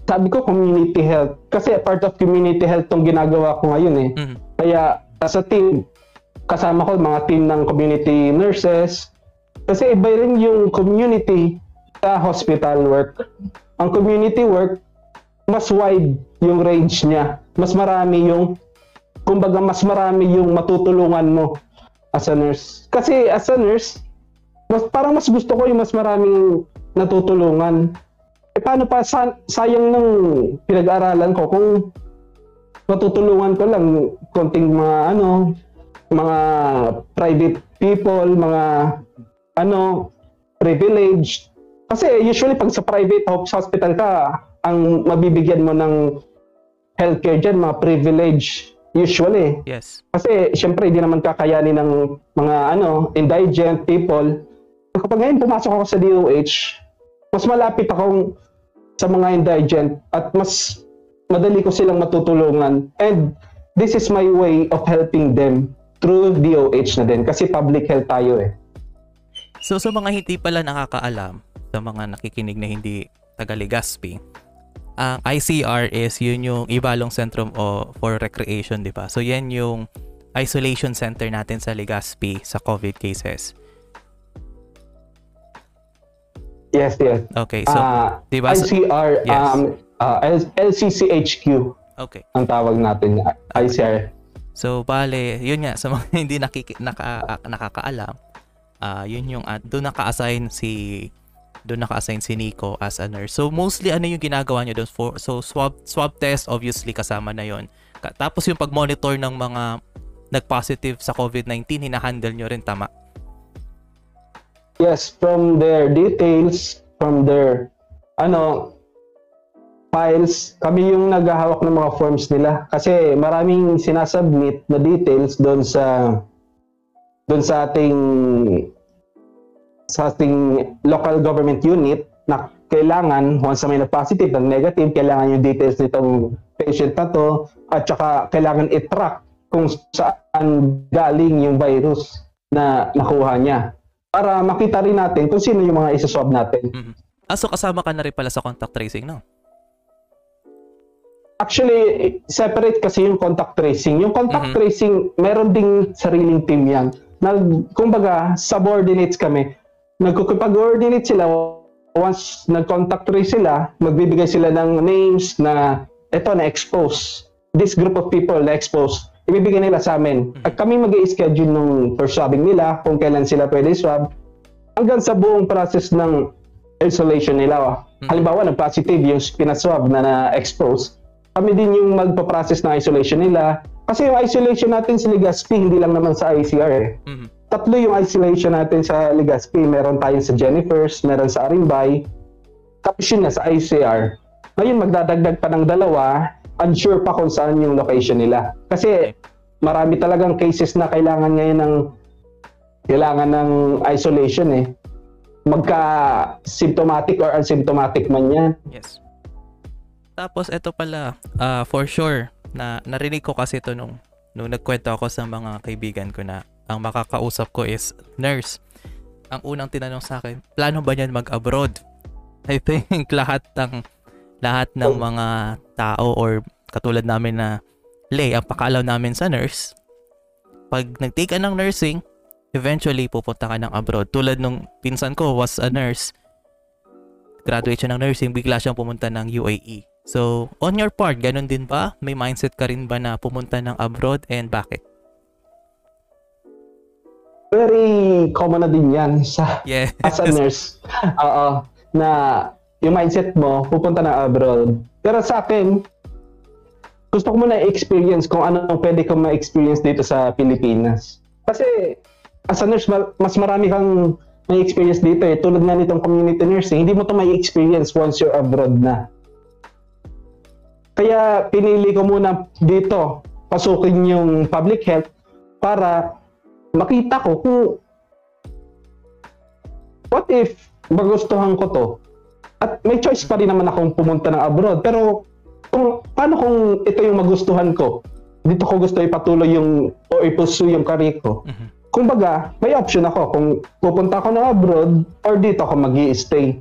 sabi ko community health kasi part of community health tong ginagawa ko ngayon eh. Mm-hmm. Kaya as a team kasama ko mga team ng community nurses. Kasi iba rin yung community sa hospital work. Ang community work, mas wide yung range niya. Mas marami yung, kumbaga mas marami yung matutulungan mo as a nurse. Kasi as a nurse, mas, parang mas gusto ko yung mas maraming natutulungan. E paano pa, sa, sayang ng pinag-aralan ko kung matutulungan ko lang konting mga ano, mga private people, mga ano, privileged. Kasi usually pag sa private hospital ka, ang mabibigyan mo ng healthcare dyan, mga privilege usually. Yes. Kasi syempre hindi naman kakayanin ng mga ano, indigent people. Kapag ngayon pumasok ako sa DOH, mas malapit akong sa mga indigent at mas madali ko silang matutulungan. And this is my way of helping them through DOH na din kasi public health tayo eh. So sa mga hindi pala nakakaalam, sa mga nakikinig na hindi taga Legazpi, ang ICR is yun yung Ibalong Sentrum o for Recreation, di ba? So yan yung isolation center natin sa Legazpi sa COVID cases. Yes, yes. Okay, so Ah, di ba? ICR, Yes. um, uh, L- LCCHQ okay. ang tawag natin, ICR. So bale, yun nga sa mga hindi nakiki, naka, nakakaalam, ah yun yung uh, doon naka-assign si doon naka-assign si Nico as a nurse. So mostly ano yung ginagawa niyo doon for so swab swab test obviously kasama na yon. Tapos yung pag-monitor ng mga nag-positive sa COVID-19 hinahandle nyo rin tama. Yes, from their details, from their ano files, kami yung naghahawak ng mga forms nila kasi maraming sinasubmit na details doon sa doon sa ating sa ating local government unit na kailangan once na may na positive and negative, kailangan yung details nitong patient na to at saka kailangan i-track kung saan galing yung virus na nakuha niya para makita rin natin kung sino yung mga isaswab natin. Mhm. Ah, so kasama ka na rin pala sa contact tracing, no? Actually, separate kasi yung contact tracing. Yung contact Mhm. tracing, meron ding sariling team yan. Nag, kumbaga, subordinates kami. Nagkukipag-coordinate sila. Once nag-contact trace sila, magbibigay sila ng names na eto na-expose. This group of people na-expose. Ibibigay nila sa amin. At kami mag schedule nung for swabbing nila, kung kailan sila pwede swab. Hanggang sa buong process ng isolation nila. Halimbawa, nag-positive yung pinaswab na na-expose kami din yung magpa-process ng isolation nila. Kasi yung isolation natin sa Legazpi, hindi lang naman sa ICR eh. Mhm. Tatlo yung isolation natin sa Legazpi. Meron tayo sa Jennifer's, meron sa Arimbay, tapos yun na sa ICR. Ngayon, magdadagdag pa ng dalawa, unsure pa kung saan yung location nila. Kasi marami talagang cases na kailangan ngayon ng kailangan ng isolation eh. Magka symptomatic or asymptomatic man yan. Yes. Tapos ito pala, ah, for sure, na narinig ko kasi ito nung, nung nagkwento ako sa mga kaibigan ko na ang makakausap ko is nurse. Ang unang tinanong sa akin, plano ba niyan mag-abroad? I think lahat ng lahat ng mga tao or katulad namin na lay, ang pakalaw namin sa nurse, pag nag-take ka ng nursing, eventually pupunta ka ng abroad. Tulad nung pinsan ko was a nurse, graduate siya ng nursing, bigla siyang pumunta ng UAE. So, on your part, ganun din ba? May mindset ka rin ba na pumunta ng abroad and bakit? Very common na din yan sa Yes. as a nurse. Oo. Na yung mindset mo, pupunta na abroad. Pero sa akin, gusto ko muna i-experience kung ano pwede kong ma-experience dito sa Pilipinas. Kasi as a nurse, ma- mas marami kang may experience dito eh. Tulad nga nitong community nursing, hindi mo to may experience once you're abroad na. Kaya pinili ko muna dito, pasukin yung public health para makita ko kung what if magustuhan ko to? At may choice pa rin naman akong pumunta ng abroad. Pero kung paano kung ito yung magustuhan ko? Dito ko gusto ipatuloy yung o ipursue yung career ko. Mhm. kumbaga may option ako kung pupunta ako ng abroad or dito ako mag stay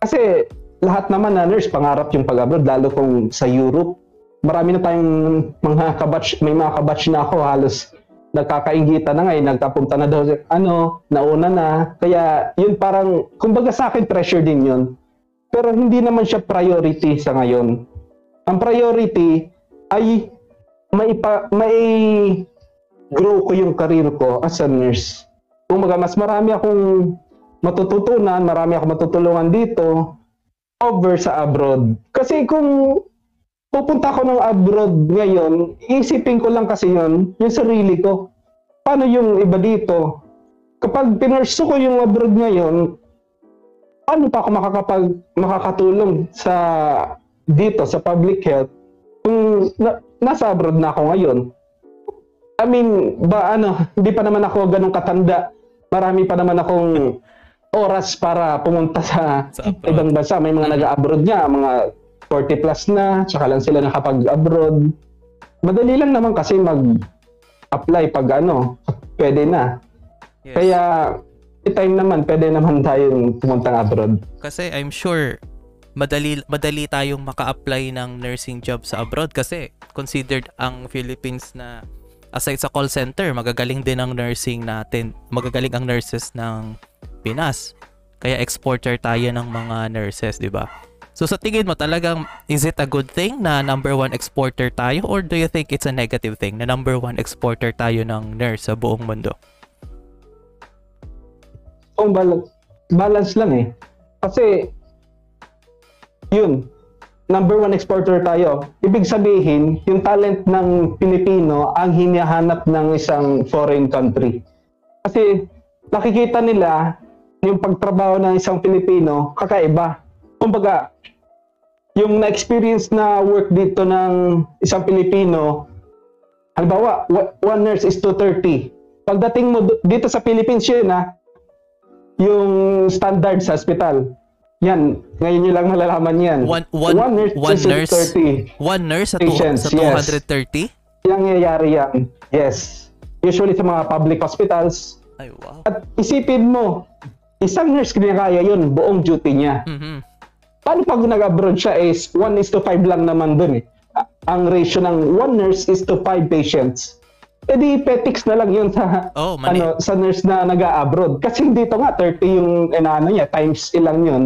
kasi lahat naman na nurse pangarap yung pag-abroad lalo kung sa Europe. Marami na tayong mga kabatch may mga kabatch na ako halos nagkakaingitan na ngayon, nagkapunta na daw, ano, nauna na. Kaya yun parang, kumbaga sa akin pressure din yun. Pero hindi naman siya priority sa ngayon. Ang priority ay maipa, may grow ko yung career ko as a nurse. Kumbaga, mas marami akong matututunan, marami akong matutulungan dito over sa abroad. Kasi kung pupunta ako ng abroad ngayon, isipin ko lang kasi yun, yung sarili ko. Paano yung iba dito? Kapag pinursu ko yung abroad ngayon, paano pa ako makakapag, makakatulong sa dito, sa public health, kung na, nasa abroad na ako ngayon? I mean, ba ano, hindi pa naman ako ganun katanda. Marami pa naman akong oras para pumunta sa, sa ibang bansa. May mga mm-hmm. nag-abroad niya, mga 40 plus na, tsaka lang sila nakapag-abroad. Madali lang naman kasi mag-apply pag ano, pwede na. Yes. Kaya, time naman, pwede naman tayong pumunta abroad. Kasi I'm sure, madali madali tayong maka-apply ng nursing job sa abroad kasi considered ang Philippines na aside sa call center, magagaling din ang nursing natin. Magagaling ang nurses ng Pinas. Kaya exporter tayo ng mga nurses, di ba? So sa tingin mo talagang is it a good thing na number one exporter tayo or do you think it's a negative thing na number one exporter tayo ng nurse sa buong mundo? Oh, balance, balance lang eh. Kasi yun, number one exporter tayo. Ibig sabihin, yung talent ng Pilipino ang hinahanap ng isang foreign country. Kasi nakikita nila yung pagtrabaho ng isang Pilipino kakaiba. Kumbaga, yung na-experience na work dito ng isang Pilipino, halimbawa, one nurse is 230. Pagdating mo dito sa Philippines yun ha, yung standard sa hospital. Yan, ngayon nyo lang malalaman yan. One, one, one nurse, one nurse, 30 one nurse sa, patients, sa 230? Yes. Yang nangyayari yan. Yes. Usually sa mga public hospitals. Ay, wow. At isipin mo, isang nurse kaya yun, buong duty niya. Mm-hmm. Paano pag nag-abroad siya is 1 is to 5 lang naman dun eh. Ang ratio ng 1 nurse is to 5 patients. E di petics na lang yun sa oh, ano sa nurse na nag-abroad. Kasi dito nga 30 yung ano niya times ilang yun.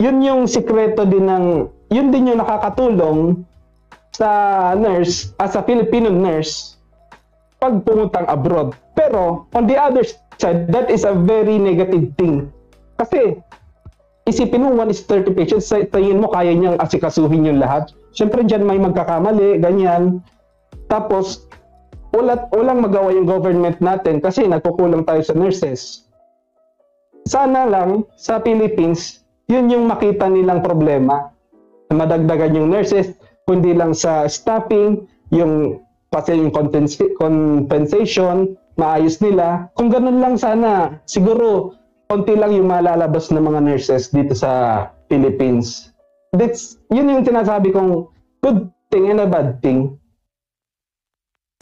Yun yung sikreto din ng yun din yung nakakatulong sa nurse as a Filipino nurse pag pumuntang abroad. Pero on the other side, that is a very negative thing. Kasi isipin mo 1 is 30 patients, sa tingin mo kaya niyang asikasuhin yung lahat. Siyempre dyan may magkakamali, ganyan. Tapos, wala, walang magawa yung government natin kasi nagkukulang tayo sa nurses. Sana lang sa Philippines, yun yung makita nilang problema. Madagdagan yung nurses, kundi lang sa staffing, yung pati yung compensation, maayos nila. Kung ganun lang sana, siguro konti lang yung malalabas ng mga nurses dito sa Philippines. That's, yun yung sinasabi kong good thing and a bad thing.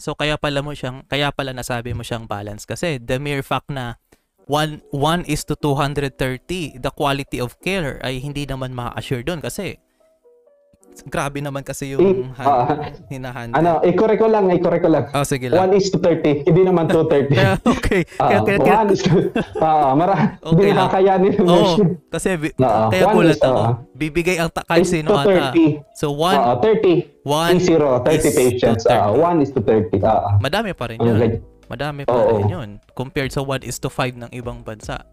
So kaya pala mo siyang kaya pala nasabi mo siyang balance kasi the mere fact na 1 1 is to 230 the quality of care ay hindi naman ma-assure doon kasi grabe naman kasi yung hand, uh, hinahandle. Ano, i-correct ko lang, i-correct ko lang. Oh, sige lang. 1 is to 30, hindi naman 230. kaya, okay. Uh, kaya, kaya, kaya, 1 is to, uh, mara, okay hindi nakakayanin. Oo, oh, kasi uh, kaya gulat ako. Uh, bibigay ang ta kahit sino ata. So 1, uh, 30, 1 0, 30 patients. 1 uh, is to 30. Uh, Madami pa rin yun. Okay. Madami pa oh, rin yun. Compared sa 1 is to 5 ng ibang bansa.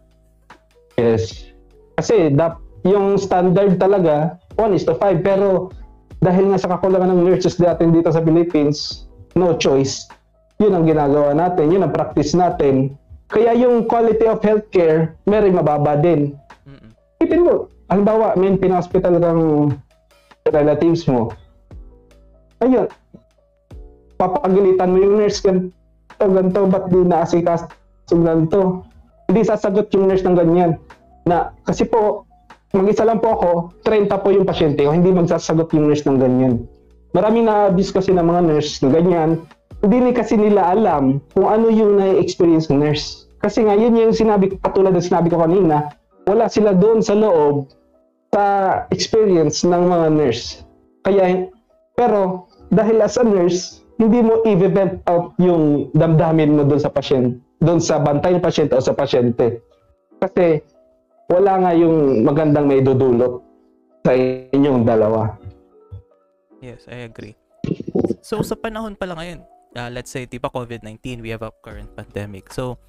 Yes. Kasi dap, yung standard talaga, 1 is to 5. Pero dahil nga sa kakulangan ng nurses natin dito sa Philippines, no choice. Yun ang ginagawa natin, yun ang practice natin. Kaya yung quality of healthcare, meron mababa din. Ipin mo, halimbawa, may pinahospital kang relatives mo. Ayun, papagalitan mo yung nurse, ganito, ganito, ba't di naasikas ganito? Hindi sasagot yung nurse ng ganyan. Na, kasi po, mag-isa lang po ako, 30 po yung pasyente ko, hindi magsasagot yung nurse ng ganyan. Maraming na-abuse kasi ng mga nurse ng ganyan. Hindi ni kasi nila alam kung ano yung na-experience ng nurse. Kasi nga, yun yung sinabi, katulad ng sinabi ko kanina, wala sila doon sa loob sa experience ng mga nurse. Kaya, pero dahil as a nurse, hindi mo i-vent out yung damdamin mo doon sa pasyente, doon sa bantay ng pasyente o sa pasyente. Kasi wala nga yung magandang may dudulot sa inyong dalawa. Yes, I agree. So sa panahon pala ngayon, uh, let's say, di ba COVID-19, we have a current pandemic. So,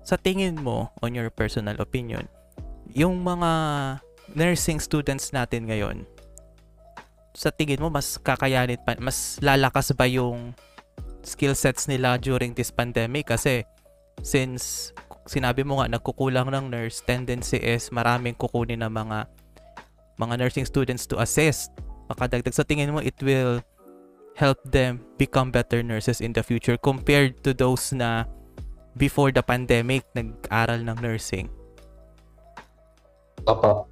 sa tingin mo, on your personal opinion, yung mga nursing students natin ngayon, sa tingin mo, mas kakayanin pa, mas lalakas ba yung skill sets nila during this pandemic? Kasi, since sinabi mo nga, nagkukulang ng nurse, tendency is maraming kukunin ng mga mga nursing students to assist. Makadagdag sa tingin mo, it will help them become better nurses in the future compared to those na before the pandemic nag-aral ng nursing? Opo.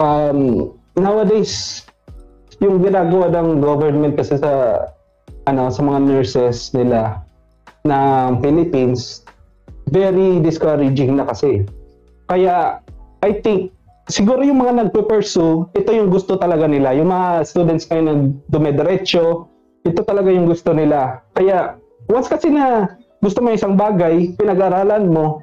Um, nowadays, yung ginagawa ng government kasi sa ano sa mga nurses nila ng Philippines very discouraging na kasi. Kaya I think siguro yung mga nagpe-pursue, ito yung gusto talaga nila. Yung mga students kayo nagdumediretso, ito talaga yung gusto nila. Kaya once kasi na gusto mo isang bagay, pinag-aralan mo,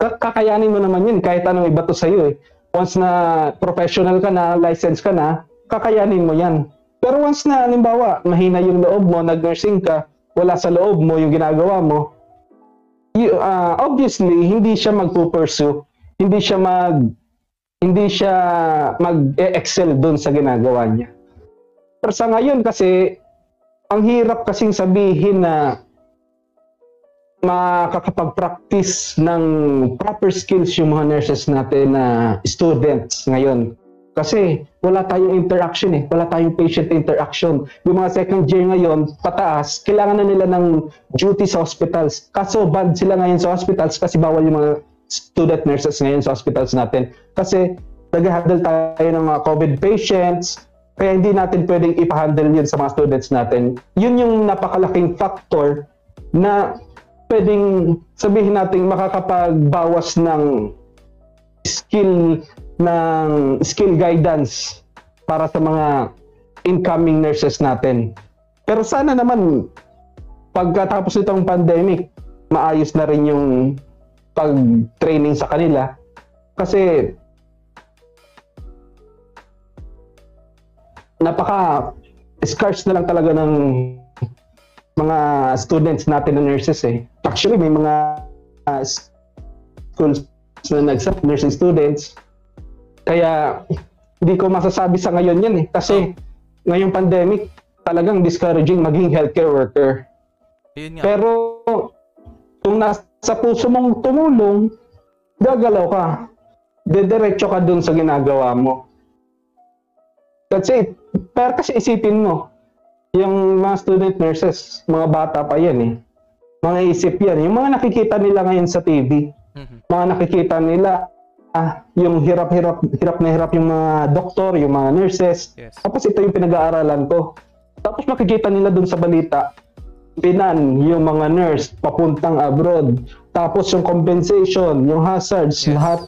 kakayanin mo naman yun kahit anong iba to sa'yo eh. Once na professional ka na, license ka na, kakayanin mo yan. Pero once na, halimbawa, mahina yung loob mo, nag-nursing ka, wala sa loob mo yung ginagawa mo, uh, obviously, hindi siya mag-pursue, hindi siya mag hindi siya mag-excel doon sa ginagawa niya. Pero sa ngayon kasi, ang hirap kasing sabihin na makakapag-practice ng proper skills yung mga nurses natin na students ngayon. Kasi wala tayong interaction eh. Wala tayong patient interaction. Yung mga second year ngayon, pataas, kailangan na nila ng duty sa hospitals. Kaso bad sila ngayon sa hospitals kasi bawal yung mga student nurses ngayon sa hospitals natin. Kasi nag-handle tayo ng mga COVID patients, kaya hindi natin pwedeng ipahandle yun sa mga students natin. Yun yung napakalaking factor na pwedeng sabihin natin makakapagbawas ng skill ng skill guidance para sa mga incoming nurses natin. Pero sana naman pagkatapos nitong pandemic, maayos na rin yung pag-training sa kanila. Kasi napaka scarce na lang talaga ng mga students natin na nurses eh. Actually, may mga uh, schools na nag nursing students kaya hindi ko masasabi sa ngayon yan eh. Kasi ngayong pandemic, talagang discouraging maging healthcare worker. Yun nga. Pero kung nasa puso mong tumulong, gagalaw ka. Dediretso ka dun sa ginagawa mo. That's it. Pero kasi isipin mo, yung mga student nurses, mga bata pa yan eh. Mga isip yan. Yung mga nakikita nila ngayon sa TV, mm-hmm. mga nakikita nila yung hirap-hirap hirap na hirap yung mga doktor, yung mga nurses. Yes. Tapos ito yung pinag-aaralan ko. Tapos makikita nila dun sa balita, pinan yung mga nurse papuntang abroad. Tapos yung compensation, yung hazards, yes. lahat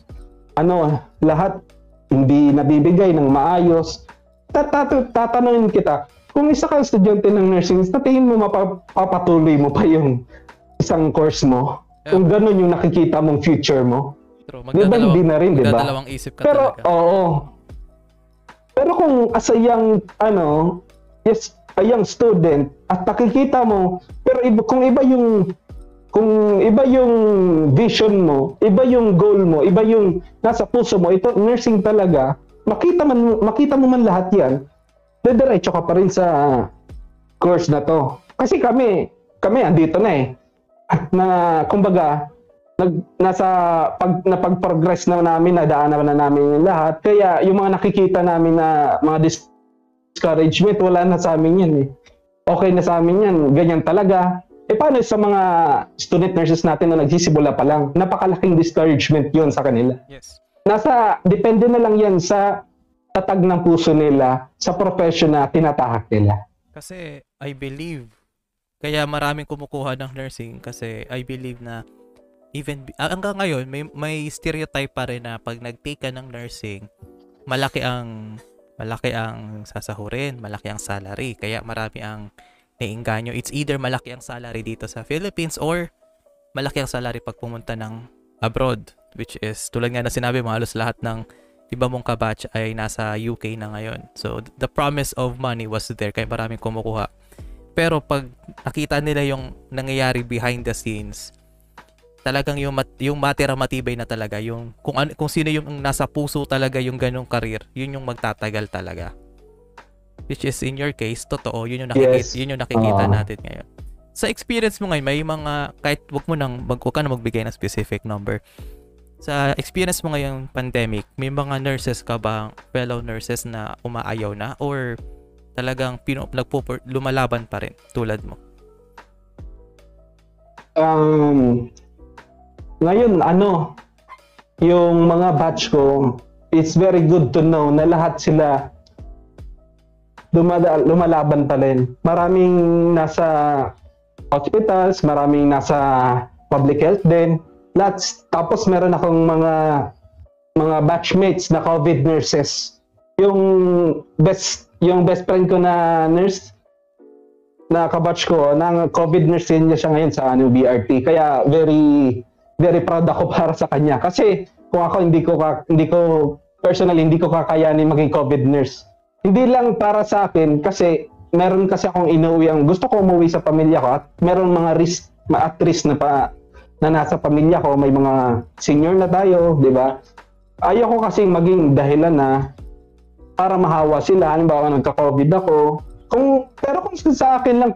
ano, lahat hindi nabibigay ng maayos. Tatanungin kita, kung isa kang estudyante ng nursing, sa tingin mo mapapatuloy mo pa yung isang course mo? Yeah. Kung ganun yung nakikita mong future mo? True. Magdadalaw, diba, hindi na rin, di ba? Magdadalawang isip ka Pero, talaga. oo. Pero kung as a young, ano, yes, a young student, at nakikita mo, pero iba, kung iba yung kung iba yung vision mo, iba yung goal mo, iba yung nasa puso mo, ito nursing talaga, makita man makita mo man lahat 'yan, diretso ka pa rin sa course na to. Kasi kami, kami andito na eh. Na kumbaga, nag, nasa pag napag-progress na namin, nadaanan na namin yung lahat. Kaya yung mga nakikita namin na mga discouragement, wala na sa amin yan eh. Okay na sa amin yan, ganyan talaga. Eh paano sa mga student nurses natin na nagsisimula pa lang? Napakalaking discouragement yon sa kanila. Yes. Nasa, depende na lang yan sa tatag ng puso nila, sa profession na tinatahak nila. Kasi I believe, kaya maraming kumukuha ng nursing kasi I believe na even uh, hanggang ngayon may may stereotype pa rin na pag nag-take ka ng nursing, malaki ang malaki ang sasahurin, malaki ang salary. Kaya marami ang naiinganyo. It's either malaki ang salary dito sa Philippines or malaki ang salary pag pumunta ng abroad. Which is, tulad nga na sinabi mo, halos lahat ng iba mong kabatch ay nasa UK na ngayon. So, the promise of money was there kaya maraming kumukuha. Pero pag nakita nila yung nangyayari behind the scenes, talagang yung mat, yung matira matibay na talaga yung kung an, kung sino yung nasa puso talaga yung ganong career yun yung magtatagal talaga. Which is in your case totoo yun yung nakikita yes. yun yung nakikita uh. natin ngayon. Sa experience mo ngayon may mga kahit wag mo nang wag ka na magbigay ng specific number. Sa experience mo ngayong pandemic may mga nurses ka ba fellow nurses na umaayaw na? Or talagang pino, nagpo lumalaban pa rin tulad mo? Um ngayon, ano, yung mga batch ko, it's very good to know na lahat sila lumada, lumalaban pa rin. Maraming nasa hospitals, maraming nasa public health din. Lahat, tapos meron akong mga mga batchmates na COVID nurses. Yung best yung best friend ko na nurse na kabatch ko, ng COVID nurse niya siya ngayon sa ano, BRT. Kaya very very proud ako para sa kanya. Kasi kung ako hindi ko hindi ko personally hindi ko kakayanin maging COVID nurse. Hindi lang para sa akin kasi meron kasi akong inuwi ang gusto ko umuwi sa pamilya ko at meron mga risk at risk na pa na nasa pamilya ko, may mga senior na tayo, di ba? Ayaw ko kasi maging dahilan na para mahawa sila. Halimbawa, nagka-COVID ako. Kung, pero kung sa akin lang,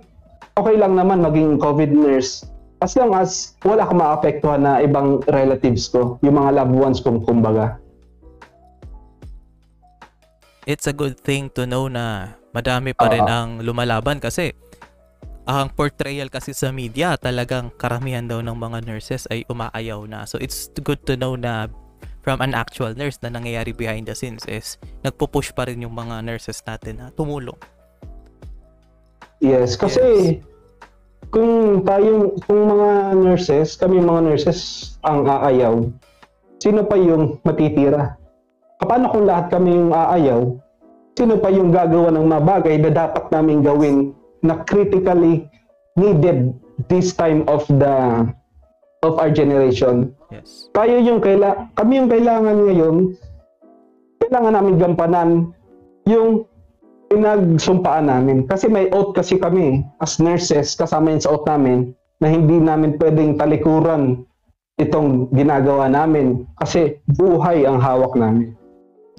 okay lang naman maging COVID nurse as long as wala akong maapektuhan na ibang relatives ko, yung mga loved ones kong kumbaga. It's a good thing to know na madami pa rin uh, ang lumalaban kasi ang portrayal kasi sa media talagang karamihan daw ng mga nurses ay umaayaw na. So it's good to know na from an actual nurse na nangyayari behind the scenes is nagpo-push pa rin yung mga nurses natin na tumulong. Yes, kasi yes kung tayo, kung mga nurses, kami mga nurses ang aayaw, sino pa yung matitira? Paano kung lahat kami yung aayaw? Sino pa yung gagawa ng mga bagay na dapat namin gawin na critically needed this time of the of our generation? Yes. Tayo yung kaila kami yung kailangan ngayon kailangan namin gampanan yung pinagsumpaan namin. Kasi may oath kasi kami as nurses, kasama yun sa oath namin, na hindi namin pwedeng talikuran itong ginagawa namin kasi buhay ang hawak namin.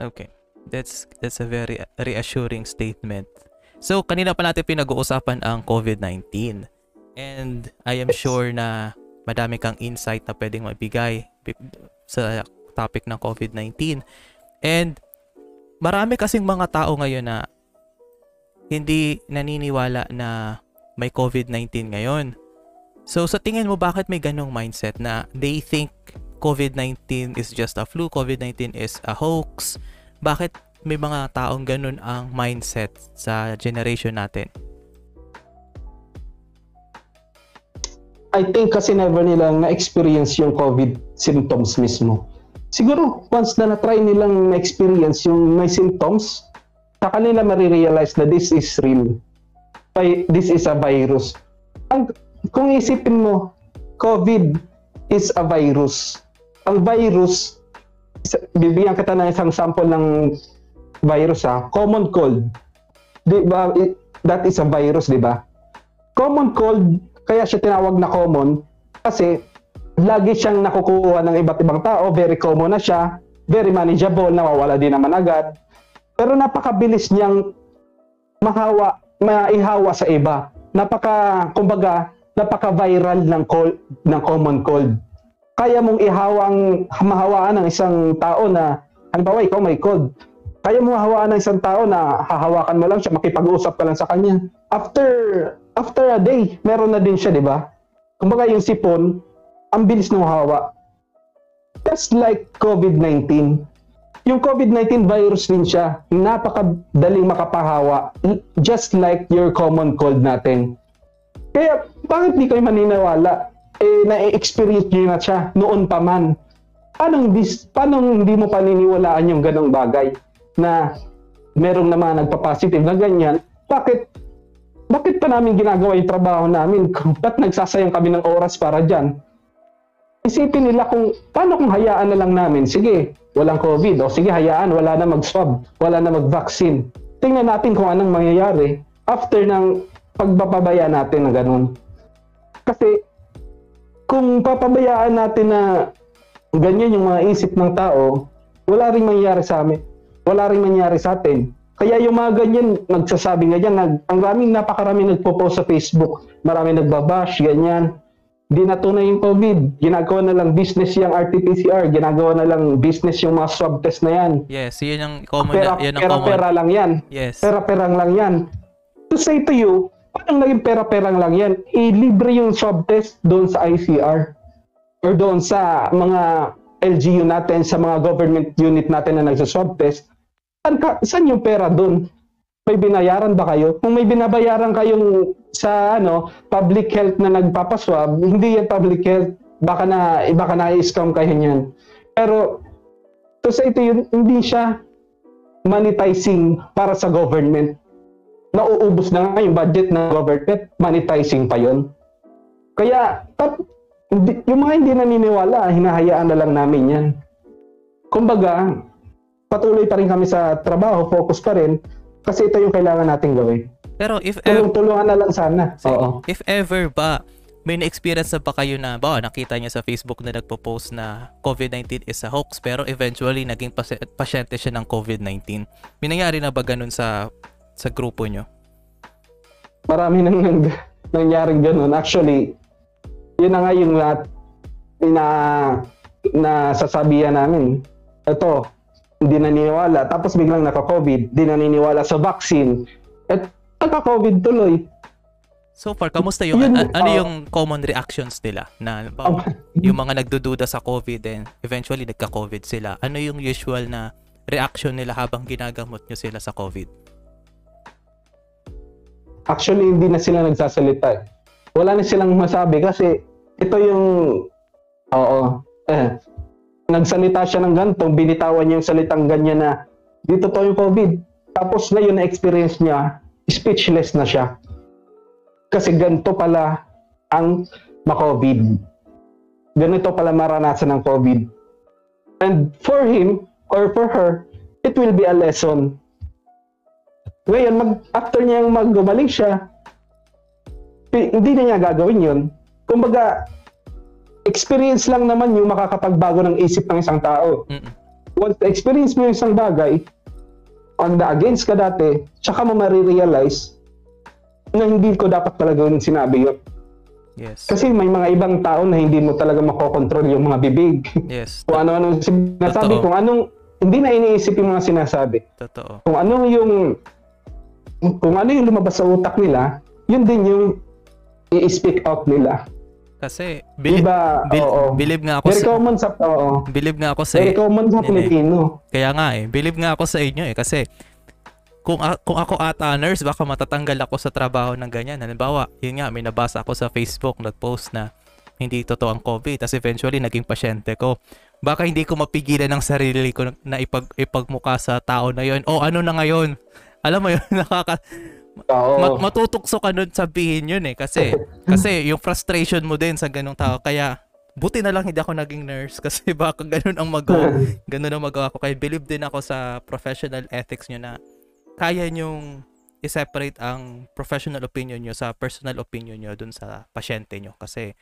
Okay. That's that's a very reassuring statement. So kanina pa natin pinag-uusapan ang COVID-19. And I am sure na madami kang insight na pwedeng mabigay sa topic ng COVID-19. And marami kasing mga tao ngayon na hindi naniniwala na may COVID-19 ngayon. So sa tingin mo bakit may ganong mindset na they think COVID-19 is just a flu, COVID-19 is a hoax? Bakit may mga taong ganun ang mindset sa generation natin? I think kasi never nilang na-experience yung COVID symptoms mismo. Siguro once na na-try nilang na-experience yung may symptoms, sa kanila marirealize na this is real. This is a virus. Ang, kung isipin mo, COVID is a virus. Ang virus, bibigyan kita ng isang sample ng virus ha, common cold. Di ba, that is a virus, di ba? Common cold, kaya siya tinawag na common kasi lagi siyang nakukuha ng iba't ibang tao, very common na siya, very manageable, nawawala din naman agad. Pero napakabilis niyang mahawa, maihawa sa iba. Napaka, kumbaga, napaka-viral ng cold, ng common cold. Kaya mong ihawang mahawaan ng isang tao na halimbawa ikaw may cold. Kaya mo hawaan ng isang tao na hahawakan mo lang siya, makipag-usap ka lang sa kanya. After after a day, meron na din siya, di ba? Kumbaga yung sipon, ang bilis ng hawa. Just like COVID-19 yung COVID-19 virus din siya, napakadaling makapahawa, just like your common cold natin. Kaya, bakit di kayo maniniwala? Eh, na-experience nyo na siya noon pa man. Paano, dis, paano hindi mo paniniwalaan yung ganong bagay na merong naman nagpa-positive na ganyan? Bakit, bakit pa namin ginagawa yung trabaho namin? Ba't nagsasayang kami ng oras para dyan? Isipin nila kung, paano kung hayaan na lang namin? Sige, walang COVID. O sige, hayaan, wala na mag-swab, wala na mag-vaccine. Tingnan natin kung anong mangyayari after ng pagpapabaya natin na ganun. Kasi, kung papabayaan natin na ganyan yung mga isip ng tao, wala rin mangyayari sa amin. Wala rin mangyayari sa atin. Kaya yung mga ganyan, nagsasabi nga dyan, nag, ang raming, napakaraming nagpo-post sa Facebook, marami nagbabash, ganyan. Di na tunay yung COVID. Ginagawa na lang business yung RT-PCR. Ginagawa na lang business yung mga swab test na yan. Yes, yun ang common. Pera, yun ang pera, common. pera lang yan. Yes. Pera-perang lang yan. To say to you, paano naging pera-perang lang yan? Ilibre yung swab test doon sa ICR or doon sa mga LGU natin, sa mga government unit natin na nagsa-swab test. Saan, ka, saan yung pera doon? May binayaran ba kayo? Kung may binabayaran kayong sa ano public health na nagpapaswab, hindi yan public health. Baka na, baka na i-scam kayo niyan. Pero to say to you, hindi siya monetizing para sa government. Nauubos na nga yung budget ng government, monetizing pa yon. Kaya, tap, yung mga hindi naniniwala, hinahayaan na lang namin yan. Kumbaga, patuloy pa rin kami sa trabaho, focus pa rin, kasi ito yung kailangan nating gawin. Pero if ever, Tulong-tulungan na lang sana. Oo. if ever ba, may na-experience na ba kayo na, ba, nakita niya sa Facebook na nagpo-post na COVID-19 is a hoax, pero eventually naging pas- pasyente siya ng COVID-19. May nangyari na ba ganun sa sa grupo nyo? marami nang nang nangyaring ganun. Actually, yun na nga yung lahat na na sasabihan namin. Ito, hindi naniniwala. Tapos biglang naka-COVID, hindi naniniwala sa vaccine. At naka-COVID tuloy. So far, kamusta yung, Yun, a- ano yung common reactions nila? Na, halimbawa, yung mga nagdududa sa COVID and eventually nagka-COVID sila. Ano yung usual na reaction nila habang ginagamot nyo sila sa COVID? Actually, hindi na sila nagsasalita. eh. Wala na silang masabi kasi ito yung, oo, eh, nagsalita siya ng ganito, binitawan niya yung salitang ganyan na dito to yung COVID. Tapos ngayon na experience niya, speechless na siya. Kasi ganito pala ang ma-COVID. Ganito pala maranasan ng COVID. And for him or for her, it will be a lesson ngayon, mag, after niyang maggumaling siya, hindi na niya gagawin yun. Kumbaga, experience lang naman yung makakapagbago ng isip ng isang tao. Mm-mm. Once experience mo yung isang bagay, pag na-against ka dati, tsaka mo marirealize na hindi ko dapat pala gawin yung sinabi yun. Yes. Kasi may mga ibang tao na hindi mo talaga makokontrol yung mga bibig. Yes. kung ano-ano sinasabi, Totoo. kung anong, hindi na iniisip yung mga sinasabi Totoo. kung ano yung kung ano yung lumabas sa utak nila, yun din yung i-speak out nila. Kasi, believe, Diba? bil- Oo. believe nga ako Very sa, common sa oo. believe nga ako sa, Very common sa eh. Pilipino. Kaya nga eh, believe nga ako sa inyo eh kasi kung kung ako ata nurse baka matatanggal ako sa trabaho ng ganyan. Halimbawa, yun nga may nabasa ako sa Facebook nag-post na hindi totoo ang COVID tapos eventually naging pasyente ko. Baka hindi ko mapigilan ng sarili ko na ipag ipagmuka sa tao na yon. O ano na ngayon? Alam mo yun, nakaka Oo. mat- matutukso ka nun sabihin yun eh kasi kasi yung frustration mo din sa ganung tao kaya buti na lang hindi ako naging nurse kasi baka ganun ang magawa ganun ang magawa ko kaya believe din ako sa professional ethics nyo na kaya nyong i-separate ang professional opinion nyo sa personal opinion nyo dun sa pasyente nyo kasi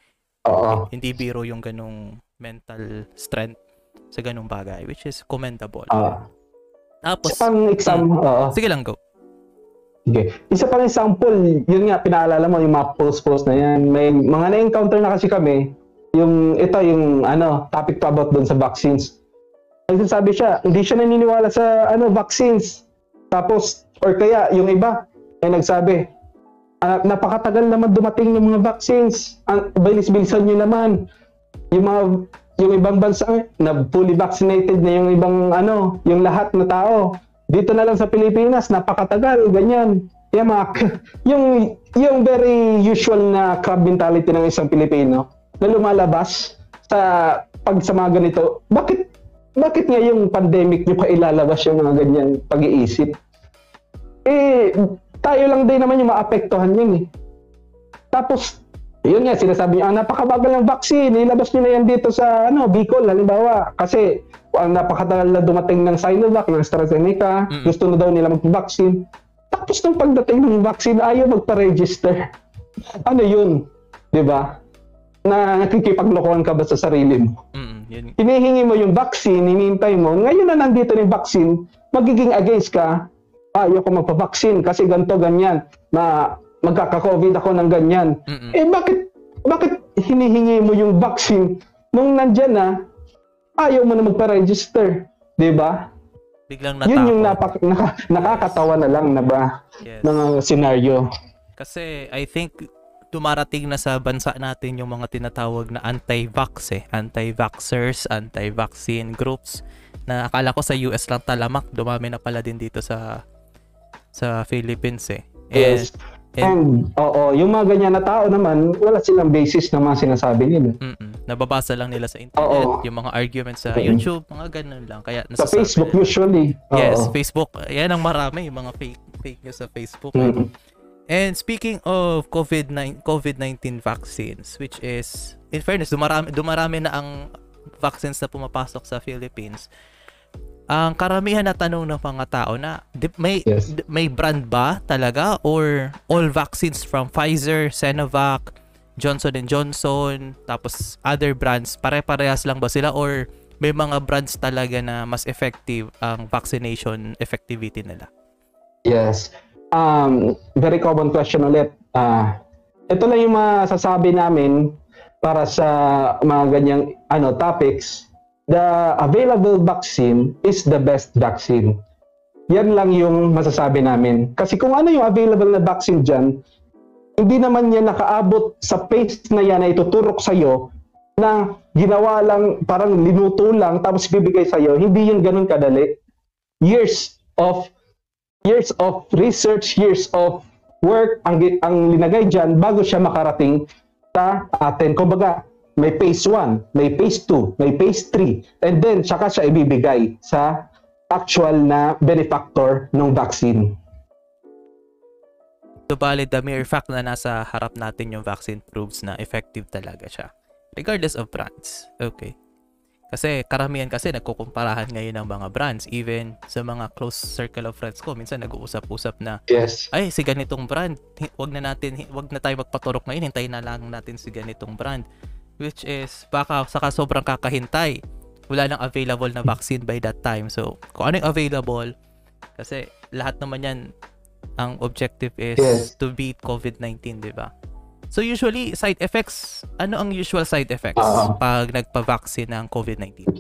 Oo. hindi biro yung ganung mental strength sa ganung bagay which is commendable Ah. tapos Isa pang exam, oo. sige lang go Sige. Isa pang example, yun nga, pinaalala mo yung mga post-post na yan. May mga na-encounter na kasi kami, yung ito, yung ano, topic to about doon sa vaccines. Nagsasabi siya, hindi siya naniniwala sa ano vaccines. Tapos, or kaya, yung iba, ay nagsabi, "Ah, napakatagal naman dumating ng mga vaccines. Ang bilis-bilisan nyo naman. Yung mga yung ibang bansa na fully vaccinated na yung ibang ano, yung lahat na tao. Dito na lang sa Pilipinas, napakatagal, ganyan. Yung mga, yung, yung very usual na crab mentality ng isang Pilipino na lumalabas sa pag sa mga ganito, bakit bakit ngayong pandemic nyo pa ilalabas yung mga ganyan pag-iisip? Eh, tayo lang din naman yung maapektuhan yun eh. Tapos, yun nga, sinasabi ah, napakabagal ng vaccine, ilabas niyo na yan dito sa ano, Bicol, halimbawa. Kasi, ang napakatagal na dumating ng Sinovac, ng AstraZeneca, mm-hmm. gusto na daw nila mag-vaccine. Tapos nung pagdating ng vaccine, ayaw magpa-register. Ano yun? Di ba? Na nakikipaglokohan ka ba sa sarili mo? Mm-hmm. Yun. Hinihingi mo yung vaccine, hinihintay mo. Ngayon na nandito yung vaccine, magiging against ka, ayaw ko magpa-vaccine kasi ganto ganyan na magkaka-COVID ako ng ganyan. Mm-mm. Eh bakit bakit hinihingi mo yung vaccine nung nandiyan na ayaw mo na magpa-register, 'di ba? Biglang natakot. Yun yung napak- naka- nakakatawa na lang na ba yes. ng scenario. Kasi I think dumarating na sa bansa natin yung mga tinatawag na anti-vax eh. Anti-vaxxers, anti-vaccine groups na akala ko sa US lang talamak, dumami na pala din dito sa sa Philippines eh. And, yes. And, and oo, yung mga ganyan na tao naman, wala silang basis na mga sinasabi nila. Mm-mm. Nababasa lang nila sa internet, oo. yung mga arguments sa. YouTube, mga ganun lang. Kaya nasasabi, sa Facebook usually. Yes, oo. Facebook. Yan ang marami, yung mga fake fake news sa Facebook. Mm-hmm. And speaking of COVID-19 COVID-19 vaccines, which is in fairness, dumarami dumarami na ang vaccines na pumapasok sa Philippines ang karamihan na tanong ng mga tao na may yes. may brand ba talaga or all vaccines from Pfizer, Sinovac, Johnson Johnson, tapos other brands, pare-parehas lang ba sila or may mga brands talaga na mas effective ang vaccination effectivity nila? Yes. Um, very common question ulit. Uh, ito lang yung masasabi namin para sa mga ganyang ano topics the available vaccine is the best vaccine. Yan lang yung masasabi namin. Kasi kung ano yung available na vaccine dyan, hindi naman yan nakaabot sa pace na yan na ituturok sa'yo na ginawa lang, parang linuto lang, tapos bibigay sa'yo. Hindi yun ganun kadali. Years of years of research, years of work ang, ang linagay dyan bago siya makarating sa atin. Kumbaga, may phase 1, may phase 2, may phase 3, and then saka siya ibibigay sa actual na benefactor ng vaccine. So, bali, the mere fact na nasa harap natin yung vaccine proves na effective talaga siya. Regardless of brands. Okay. Kasi karamihan kasi nagkukumparahan ngayon ng mga brands. Even sa mga close circle of friends ko, minsan nag-uusap-usap na, yes. ay, si ganitong brand, wag na natin, wag na tayo magpaturok ngayon, hintayin na lang natin si ganitong brand which is baka saka sobrang kakahintay. Wala nang available na vaccine by that time. So, kung ano yung available, kasi lahat naman yan, ang objective is yes. to beat COVID-19, di ba? So, usually, side effects, ano ang usual side effects uh, pag nagpa-vaccine ng COVID-19?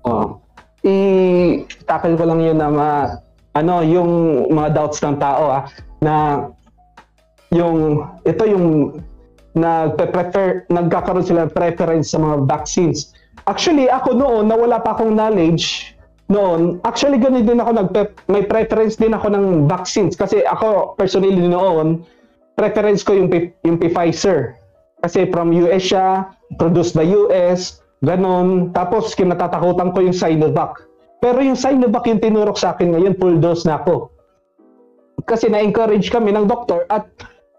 Uh, i-tackle ko lang yun na ma, ano, yung mga doubts ng tao ah, na yung, ito yung nagpe-prefer, nagkakaroon sila ng preference sa mga vaccines. Actually, ako noon, na wala pa akong knowledge noon, actually ganun din ako, nagpe, may preference din ako ng vaccines. Kasi ako, personally noon, preference ko yung, yung Pfizer. Kasi from US siya, produced by US, ganun. Tapos kinatatakutan ko yung Sinovac. Pero yung Sinovac yung tinurok sa akin ngayon, full dose na ako. Kasi na-encourage kami ng doktor at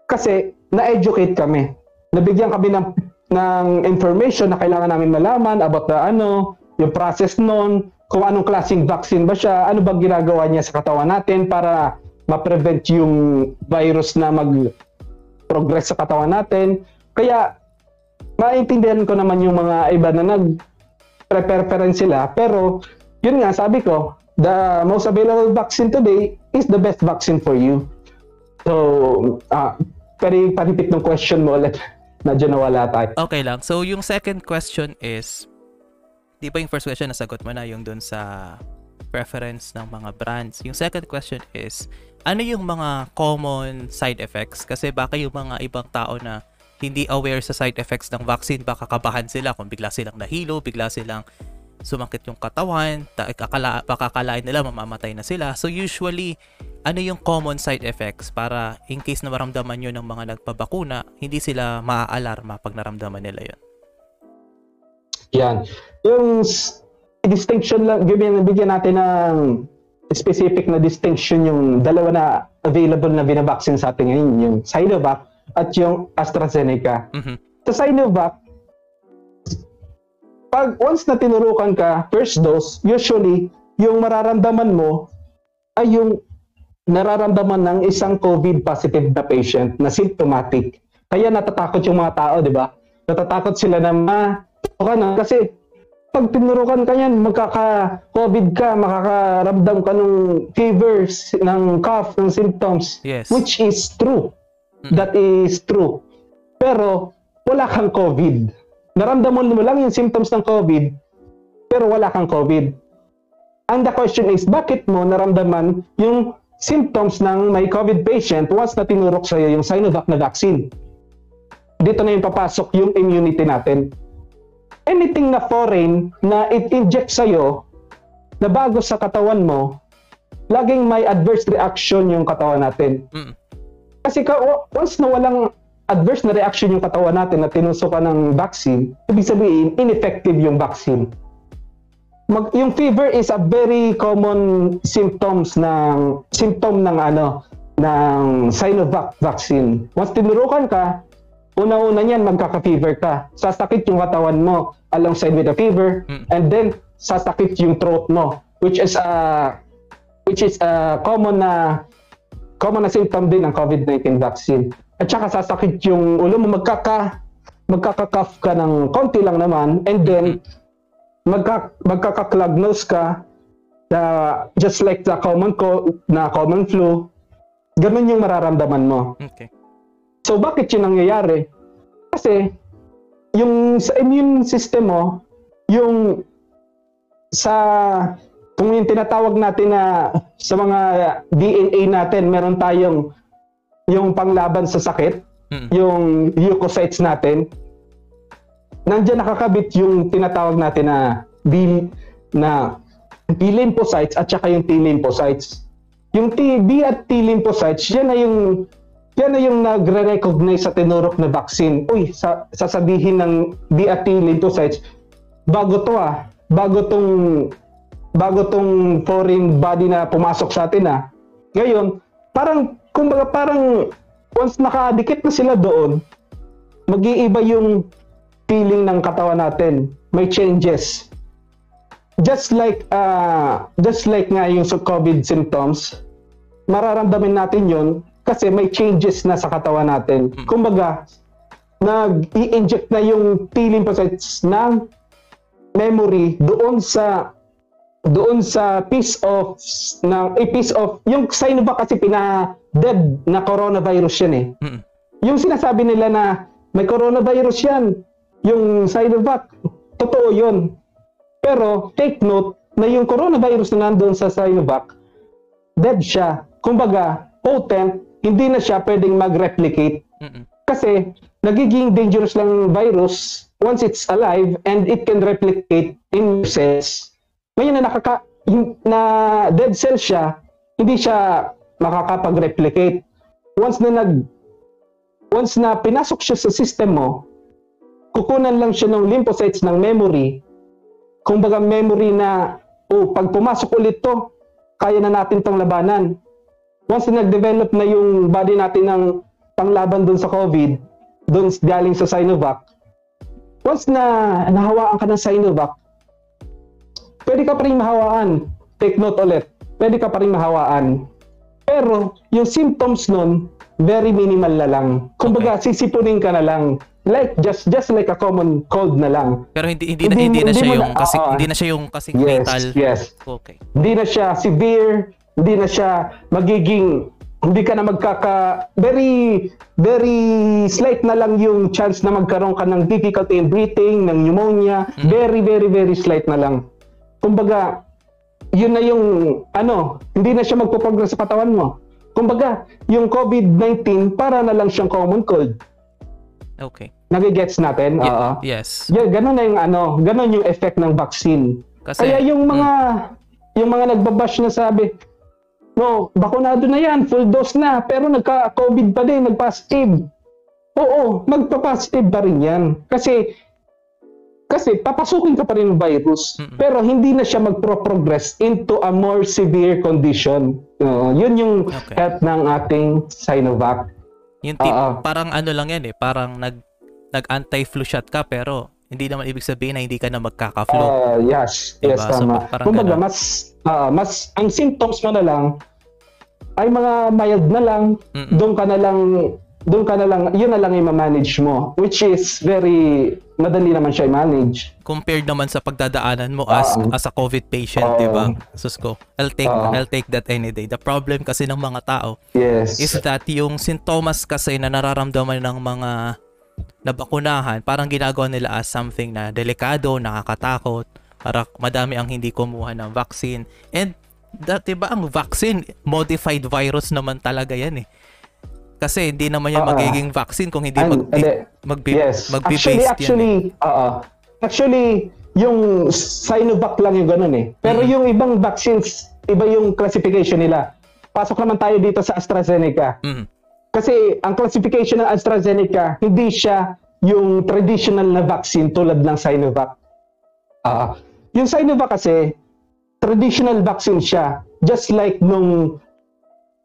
kasi na-educate kami nabigyan kami ng, ng information na kailangan namin malaman about the ano, yung process noon, kung anong klaseng vaccine ba siya, ano bang ginagawa niya sa katawan natin para ma-prevent yung virus na mag-progress sa katawan natin. Kaya, maintindihan ko naman yung mga iba na nag-prepare pa sila. Pero, yun nga, sabi ko, the most available vaccine today is the best vaccine for you. So, uh, pari patipik ng question mo ulit. Medyo nawala tayo. Okay lang. So, yung second question is, di ba yung first question nasagot mo na yung dun sa preference ng mga brands. Yung second question is, ano yung mga common side effects? Kasi baka yung mga ibang tao na hindi aware sa side effects ng vaccine, baka kabahan sila kung bigla silang nahilo, bigla silang sumakit yung katawan, akala, baka akalain nila mamamatay na sila. So usually, ano yung common side effects para in case na maramdaman nyo ng mga nagpabakuna, hindi sila maaalarma pag naramdaman nila yun? Yan. Yung distinction lang, bigyan, bigyan natin ng specific na distinction yung dalawa na available na binabaksin sa atin ngayon, yung Sinovac at yung AstraZeneca. Mhm. Sa Sinovac, pag once na tinurukan ka, first dose, usually, yung mararamdaman mo ay yung nararamdaman ng isang COVID positive na patient na symptomatic. Kaya natatakot yung mga tao, di ba? Natatakot sila na ma, ka na. Kasi pag tinurukan ka yan, magkaka-COVID ka, makakaramdam ka ng fevers, ng cough, ng symptoms. Yes. Which is true. Mm. That is true. Pero wala kang COVID. Naramdaman mo lang yung symptoms ng COVID, pero wala kang COVID. And the question is, bakit mo naramdaman yung symptoms ng may COVID patient once na tinurok sa'yo yung Sinovac na vaccine? Dito na yung papasok yung immunity natin. Anything na foreign na it-inject sa'yo na bago sa katawan mo, laging may adverse reaction yung katawan natin. Mm. Kasi ka, once na walang adverse na reaction yung katawan natin na tinusukan ng vaccine, ibig sabihin, ineffective yung vaccine. Mag, yung fever is a very common symptoms ng symptom ng ano ng Sinovac vaccine. Once tinurukan ka, una-una niyan magkaka-fever ka. Sasakit yung katawan mo alongside with the fever Mm. and then sasakit yung throat mo which is a which is a common na common na symptom din ng COVID-19 vaccine. At saka sasakit yung ulo mo, magkaka, magkaka-cough ka ng konti lang naman, and then magka, magkaka-clog nose ka, na just like the common cold, na common flu, ganun yung mararamdaman mo. Okay. So bakit yun nangyayari? Kasi yung sa immune system mo, yung sa kung yung tinatawag natin na sa mga DNA natin, meron tayong yung panglaban sa sakit, Mm. yung leukocytes natin. Nandiyan nakakabit yung tinatawag natin na B na B lymphocytes at saka yung T lymphocytes. Yung T, B at T lymphocytes, yan na yung yan na yung nagre-recognize sa tinurok na vaccine. Uy, sa, sasabihin ng B at T lymphocytes, bago to ah, bago tong bago tong foreign body na pumasok sa atin ah. Ngayon, parang kumbaga parang once nakadikit na sila doon, mag-iiba yung feeling ng katawan natin. May changes. Just like uh, just like nga yung sa COVID symptoms, mararamdamin natin yon kasi may changes na sa katawan natin. Kumbaga, nag-i-inject na yung T lymphocytes ng memory doon sa doon sa piece of ng a piece of yung Sinovac kasi pina dead na coronavirus yan eh. Mm. Yung sinasabi nila na may coronavirus yan, yung Sinovac, totoo yun. Pero take note na yung coronavirus na nandoon sa Sinovac, dead siya. Kumbaga, potent, hindi na siya pwedeng mag-replicate Mm-mm. kasi nagiging dangerous lang virus once it's alive and it can replicate in cells. Ngayon na nakaka yung- na dead cell siya, hindi siya makakapag-replicate. Once na nag once na pinasok siya sa system mo, kukunan lang siya ng lymphocytes ng memory. Kumbaga memory na oh, pag pumasok ulit to, kaya na natin tong labanan. Once na nag-develop na yung body natin ng panglaban dun sa COVID, dun galing sa Sinovac, once na nahawaan ka ng Sinovac, pwede ka pa rin mahawaan. Take note ulit, pwede ka pa rin mahawaan. Pero yung symptoms nun, very minimal na lang. Kumbaga, sisipunin ka na lang. Like, just just like a common cold na lang. Pero hindi hindi, na, Hindi hindi na hindi siya yung na- kasi oo. hindi na siya yung kasing Yes, fatal. yes. Okay. Hindi na siya severe, hindi na siya magiging hindi ka na magkaka very very slight na lang yung chance na magkaroon ka ng difficulty in breathing, ng pneumonia, very very very slight na lang. Kumbaga, yun na yung ano, hindi na siya magpo-progress sa katawan mo. Kumbaga, yung COVID-19 para na lang siyang common cold. Okay. Nagigets natin? Ye- Oo. yes. Yeah, ganun na yung ano, ganun yung effect ng vaccine. Kasi Kaya yung mga Mm. yung mga nagbabash na sabi, no, bakunado na yan, full dose na, pero nagka-COVID pa din, nag-positive. Oo, magpa-positive pa rin yan. Kasi Kasi papasukin ka pa rin ng virus, Mm-mm. pero hindi na siya magpro-progress into a more severe condition. Uh, yun yung okay. help ng ating Sinovac. Yung tip, uh, parang ano lang yan eh, parang nag nag-anti-flu shot ka pero hindi naman ibig sabihin na hindi ka na magkaka-flu. Uh, yes, diba? yes, tama. So, Kumbaga, mas, uh, mas, ang symptoms mo na lang ay mga mild na lang, doon ka na lang doon ka na lang, yun na lang yung manage mo. Which is very, madali naman siya i-manage. Compared naman sa pagdadaanan mo as uh, as a COVID patient, uh, di ba? Sus ko, I'll take, uh, I'll take that any day. The problem kasi ng mga tao yes. is that yung sintomas kasi na nararamdaman ng mga nabakunahan, parang ginagawa nila as something na delikado, nakakatakot, para madami ang hindi kumuha ng vaccine. And dati ba ang vaccine, modified virus naman talaga yan eh. Kasi hindi naman yan uh, magiging vaccine kung hindi mag, mag, yes. magbe-based actually, yan. Eh. Uh, actually, yung Sinovac lang yung ganun eh. Pero mm-hmm. yung ibang vaccines, iba yung classification nila. Pasok naman tayo dito sa AstraZeneca. Mm-hmm. Kasi ang classification ng AstraZeneca, hindi siya yung traditional na vaccine tulad ng Sinovac. Uh, yung Sinovac kasi, traditional vaccine siya. Just like nung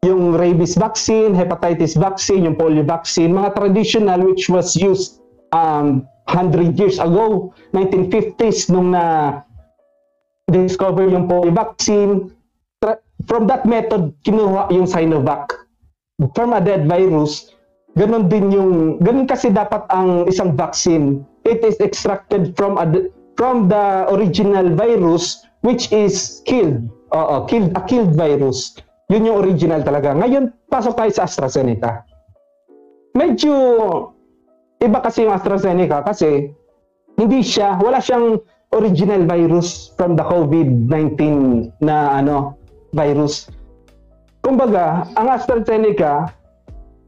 yung rabies vaccine, hepatitis vaccine, yung polio vaccine, mga traditional which was used um, 100 years ago, 1950s, nung na discover yung polio vaccine. From that method, kinuha yung Sinovac. From a dead virus, ganun din yung, ganun kasi dapat ang isang vaccine. It is extracted from a, from the original virus which is killed. Oo, killed, a killed virus. Yun yung original talaga. Ngayon, pasok tayo sa AstraZeneca. Medyo iba kasi yung AstraZeneca kasi hindi siya, wala siyang original virus from the COVID-19 na ano, virus. Kumbaga, ang AstraZeneca,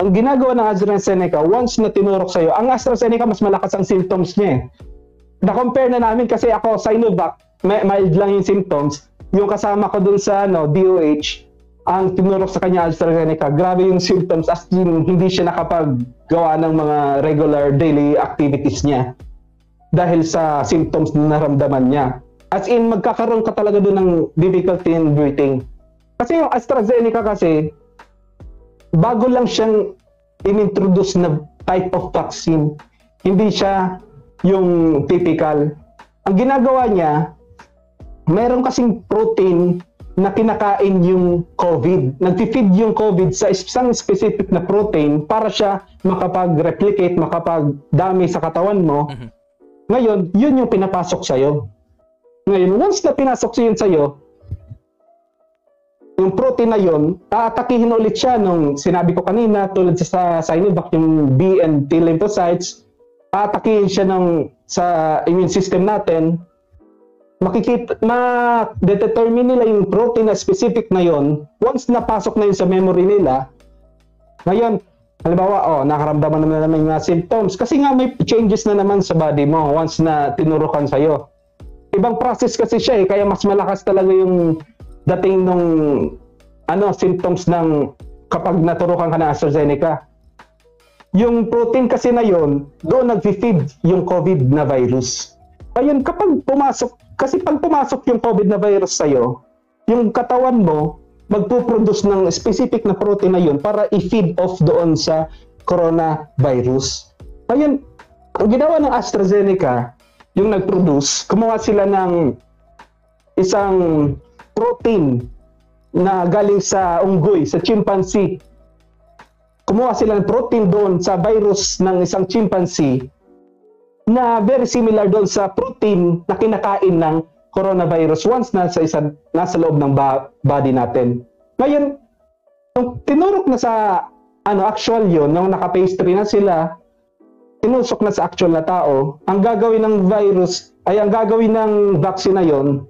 ang ginagawa ng AstraZeneca, once na tinurok sa'yo, ang AstraZeneca mas malakas ang symptoms niya eh. Na-compare na namin kasi ako, Sinovac, mild lang yung symptoms. Yung kasama ko dun sa ano, DOH, ang tinurok sa kanya AstraZeneca, grabe yung symptoms as in hindi siya nakapaggawa ng mga regular daily activities niya dahil sa symptoms na naramdaman niya. As in, magkakaroon ka talaga doon ng difficulty in breathing. Kasi yung AstraZeneca kasi, bago lang siyang inintroduce na type of vaccine. Hindi siya yung typical. Ang ginagawa niya, meron kasing protein na kinakain yung COVID. Nag-feed yung COVID sa isang specific na protein para siya makapag-replicate, makapag-dami sa katawan mo. Mm-hmm. Ngayon, yun yung pinapasok sa'yo. Ngayon, once na pinasok yun sa'yo, yung protein na yun, aatakihin ulit siya nung sinabi ko kanina, tulad sa Sinovac, yung B and T lymphocytes, aatakihin siya ng, sa immune system natin, makikita, ma-determine nila yung protein na specific na yon once napasok na yun sa memory nila, ngayon, halimbawa, oh, nakaramdaman na naman yung symptoms. Kasi nga may changes na naman sa body mo once na tinurukan sa'yo. Ibang process kasi siya eh, kaya mas malakas talaga yung dating nung ano, symptoms ng kapag naturukan ka na AstraZeneca. Yung protein kasi na yon, doon nag-feed yung COVID na virus. Ayun, kapag pumasok kasi pag pumasok yung COVID na virus sa'yo, yung katawan mo, magpuproduce ng specific na protein na yun para i-feed off doon sa coronavirus. Ngayon, ang ginawa ng AstraZeneca, yung nag-produce, kumuha sila ng isang protein na galing sa unggoy, sa chimpanzee. Kumuha sila ng protein doon sa virus ng isang chimpanzee na very similar doon sa protein na kinakain ng coronavirus once nasa, isa, nasa loob ng ba- body natin. Ngayon, nung tinurok na sa ano actual yon nung naka-phase na sila, tinusok na sa actual na tao, ang gagawin ng virus, ay ang gagawin ng vaccine na yon,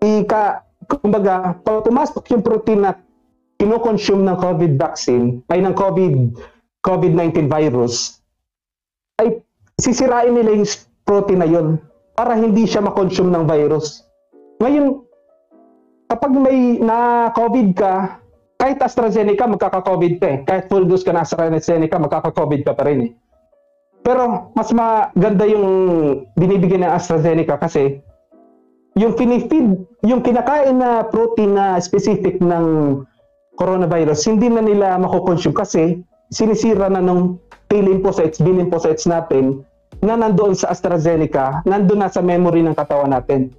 ika, kumbaga, pag pumasok yung protein na kinoconsume ng COVID vaccine, ay ng COVID, COVID-19 virus, sisirain nila yung protein na yun para hindi siya makonsume ng virus. Ngayon, kapag may na-COVID ka, kahit AstraZeneca, magkaka-COVID ka eh. Kahit full dose ka na AstraZeneca, magkaka-COVID ka pa rin eh. Pero mas maganda yung binibigyan ng AstraZeneca kasi yung pinifeed, yung kinakain na protein na specific ng coronavirus, hindi na nila makukonsume kasi sinisira na nung T lymphocytes, B lymphocytes natin na nandoon sa AstraZeneca, nandoon na sa memory ng katawan natin.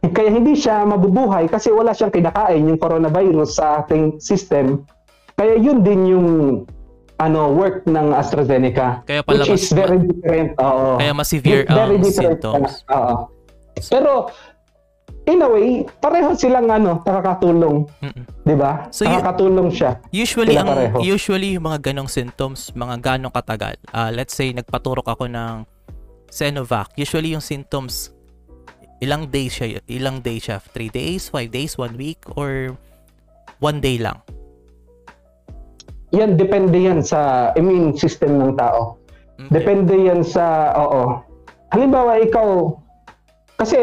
Kaya hindi siya mabubuhay kasi wala siyang kinakain yung coronavirus sa ating system. Kaya yun din yung ano work ng AstraZeneca Kaya pala which mas, is very different. Oo. Kaya mas severe ang different. symptoms. Oo. Pero in a way, pareho silang ano, nakakatulong, Mm-mm. 'di ba? So, nakakatulong siya. Usually ang pareho. usually yung mga ganong symptoms, mga ganong katagal. Ah, let's say nagpaturok ako ng Sinovac. Usually yung symptoms ilang days siya, ilang days siya, 3 days, 5 days, 1 week or one day lang. Yan depende yan sa immune system ng tao. Okay. Depende yan sa oo. Halimbawa ikaw kasi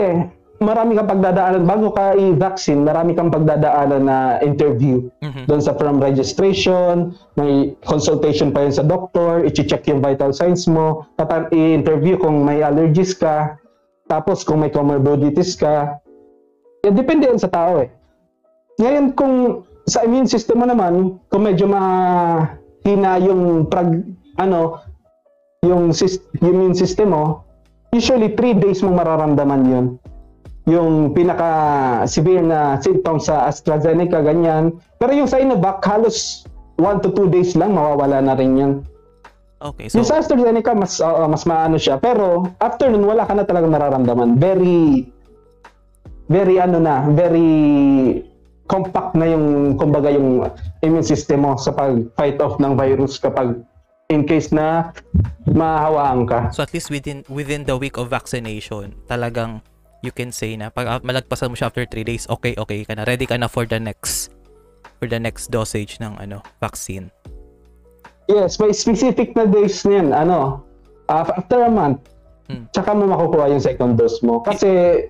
marami kang pagdadaanan bago ka i-vaccine, marami kang pagdadaanan na interview. Mhm. Doon sa from registration, may consultation pa yun sa doctor, i-check yung vital signs mo, tata- i-interview kung may allergies ka, tapos kung may comorbidities ka. Yan, depende yan sa tao eh. Ngayon kung sa immune system mo naman, kung medyo mahina yung prag, ano, yung, sys- yung immune system mo, usually 3 days mo mararamdaman yun yung pinaka severe na symptoms sa AstraZeneca ganyan. Pero yung Sinovac halos 1 to 2 days lang mawawala na rin yan. Okay, so yung sa AstraZeneca mas oo, mas maano siya pero after nun wala ka na talagang nararamdaman. Very very ano na, very compact na yung kumbaga yung immune system mo sa pag-fight off ng virus kapag in case na mahawaan ka. so at least within within the week of vaccination, talagang you can say na pag ah, malagpasan mo siya after 3 days, okay, okay ka na. Ready ka na for the next for the next dosage ng ano, vaccine. Yes, may specific na days niyan. Ano, af- after a month, Hmm. tsaka mo makukuha yung second dose mo. Kasi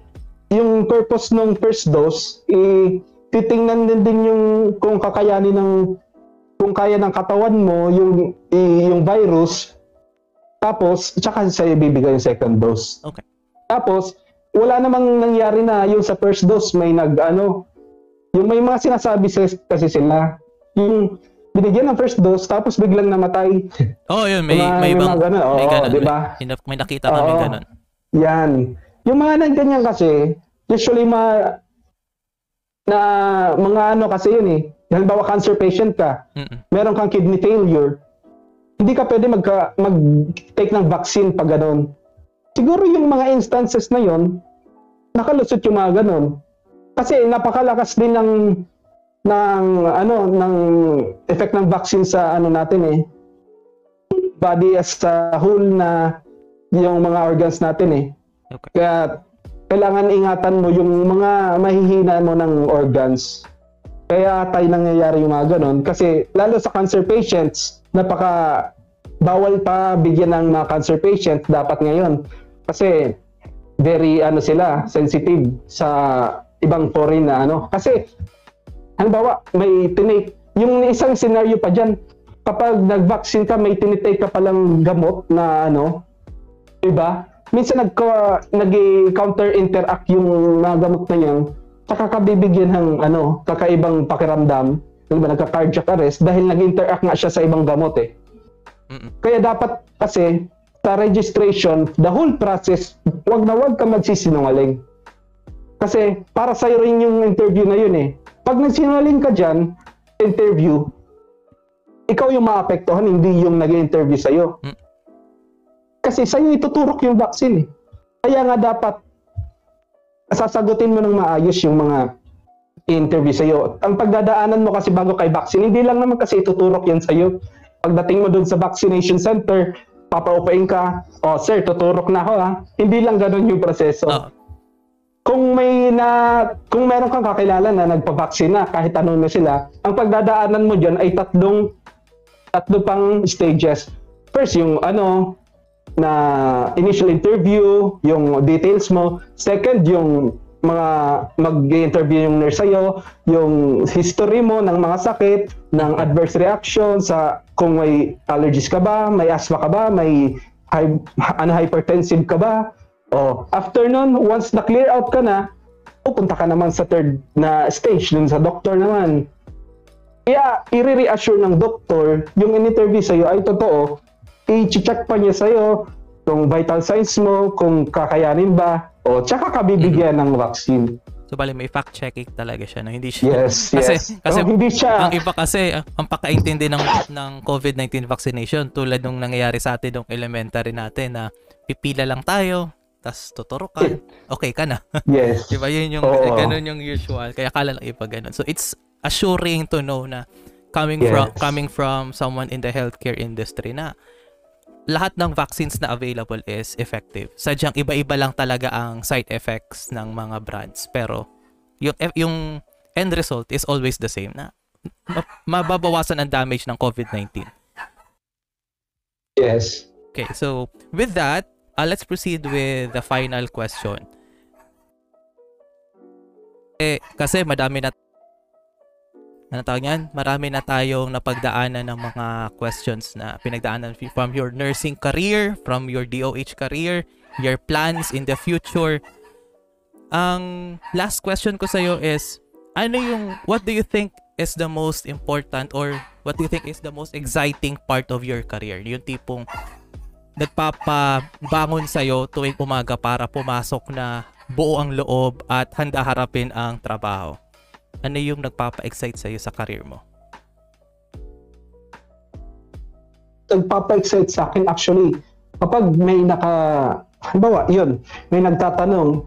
yung purpose ng first dose, i titingnan din din yung kung kakayanin ng kung kaya ng katawan mo yung yung virus tapos tsaka sa ibibigay yung second dose. Okay. Tapos wala namang nangyari na yung sa first dose may nag ano yung may mga sinasabi sa- kasi sila yung binigyan ng first dose tapos biglang namatay. Oh, yun, may Mga- may may ibang ganun, may oo, ganun. di ba? May, may, may nakita kami Oo. ganun. Yan. Yung mga nang ganyan kasi, usually ma na mga ano kasi yun eh. Halimbawa cancer patient ka, Mm-mm. meron kang kidney failure, hindi ka pwede magka, mag-take ng vaccine pag ganun. Siguro yung mga instances na yon nakalusot yung mga ganun. Kasi napakalakas din ng ng ano ng effect ng vaccine sa ano natin eh body as a whole na yung mga organs natin eh. Okay. Kaya kailangan ingatan mo yung mga mahihina mo ng organs. Kaya tayo nangyayari yung mga ganon. Kasi lalo sa cancer patients, napaka bawal pa bigyan ng mga cancer patient dapat ngayon. Kasi very ano sila, sensitive sa ibang foreign na ano. Kasi halimbawa may tinake, yung isang scenario pa dyan, kapag nag-vaccine ka, may tinitake ka palang gamot na ano, Diba? Minsan nag nag-counter interact yung mga gamot na yan, tsaka ka bibigyan ng ano, kakaibang pakiramdam, diba, nagka-cardiac arrest dahil nag-interact nga siya sa ibang gamot eh. Mm-mm. Kaya dapat kasi sa registration, the whole process, wag na wag ka magsisinungaling. Kasi para sa rin yung interview na yun eh. Pag nagsinungaling ka dyan, interview, ikaw yung maapektuhan, hindi yung nag-interview sa'yo. Mm. Kasi sa'yo ituturok yung vaccine eh. Kaya nga dapat sasagutin mo ng maayos yung mga interview sa'yo. Ang pagdadaanan mo kasi bago kay vaccine, hindi lang naman kasi ituturok yan sa'yo. Pagdating mo dun sa vaccination center, papaupain ka, oh sir, tuturok na ako ha. Hindi lang ganun yung proseso. Oh, Kung may na, kung meron kang kakilala na nagpa-vaccine na, kahit ano na sila, ang pagdadaanan mo dyan ay tatlong, tatlo pang stages. First, yung ano, na initial interview, yung details mo. Second, yung mga mag-interview yung nurse sa'yo, yung history mo ng mga sakit, ng adverse reaction sa kung may allergies ka ba, may asthma ka ba, may high, ano, hypertensive ka ba? O, after nun, once na-clear out ka na, pupunta ka naman sa third na stage dun sa doktor naman. Kaya, i-reassure ng doktor, yung in-interview sa'yo ay totoo, i-check pa niya sa'yo kung vital signs mo, kung kakayanin ba, o tsaka ka bibigyan mm-hmm. ng vaccine. So bali may fact checking talaga siya no hindi siya Yes, kasi, yes. Kasi oh, hindi siya ang iba kasi ang pakaintindi ng ng COVID-19 vaccination tulad nung nangyayari sa atin nung elementary natin na pipila lang tayo tas tuturo ka okay ka na. Yes. diba yun yung oh. ganun yung usual kaya kala lang iba ganun. So it's assuring to know na coming yes. from coming from someone in the healthcare industry na lahat ng vaccines na available is effective. Sadyang iba-iba lang talaga ang side effects ng mga brands. Pero yung, yung end result is always the same na mababawasan ang damage ng COVID-19. Yes. Okay, so with that, uh, let's proceed with the final question. Eh, kasi madami na ano tawag yan? Marami na tayong napagdaanan ng mga questions na pinagdaanan from your nursing career, from your DOH career, your plans in the future. Ang last question ko sa iyo is, ano yung, what do you think is the most important or what do you think is the most exciting part of your career? Yung tipong nagpapabangon sa'yo tuwing umaga para pumasok na buo ang loob at handa harapin ang trabaho ano yung nagpapa-excite sa'yo sa career mo? Nagpapa-excite sa akin actually, kapag may naka, halimbawa, yun, may nagtatanong,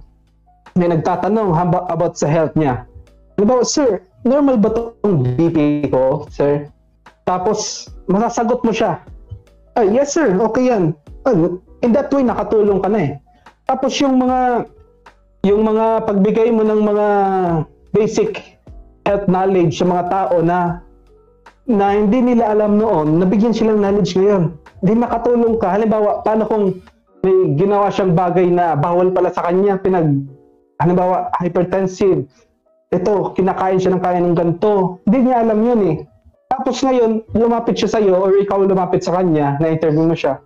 may nagtatanong about sa health niya. Halimbawa, sir, normal ba itong BP ko, sir? Tapos, masasagot mo siya. Ah, yes sir, okay yan. Ah, in that way, nakatulong ka na eh. Tapos yung mga, yung mga pagbigay mo ng mga basic health knowledge sa mga tao na na hindi nila alam noon, nabigyan silang knowledge ngayon. Hindi nakatulong ka. Halimbawa, paano kung may ginawa siyang bagay na bawal pala sa kanya, pinag, halimbawa, hypertensive. Ito, kinakain siya ng kain ng ganito. Hindi niya alam yun eh. Tapos ngayon, lumapit siya sa'yo or ikaw lumapit sa kanya, na-interview mo siya.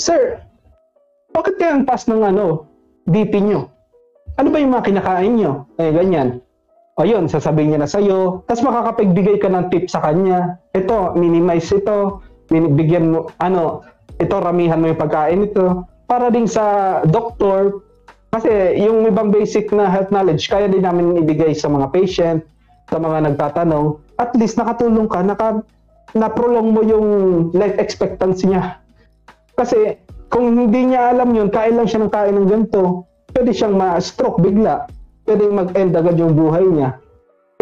Sir, bakit kaya ang pass ng ano, BP nyo? Ano ba yung mga kinakain nyo? Eh, ganyan o yun, sasabihin niya na sa'yo, tapos makakapagbigay ka ng tip sa kanya. Ito, minimize ito, bigyan mo, ano, ito, ramihan mo yung pagkain ito. Para din sa doktor, kasi yung ibang basic na health knowledge, kaya din namin ibigay sa mga patient, sa mga nagtatanong, at least nakatulong ka, naka, na-prolong mo yung life expectancy niya. Kasi kung hindi niya alam yun, kain lang siya ng kain ng ganito, pwede siyang ma-stroke bigla pwedeng mag-end agad yung buhay niya.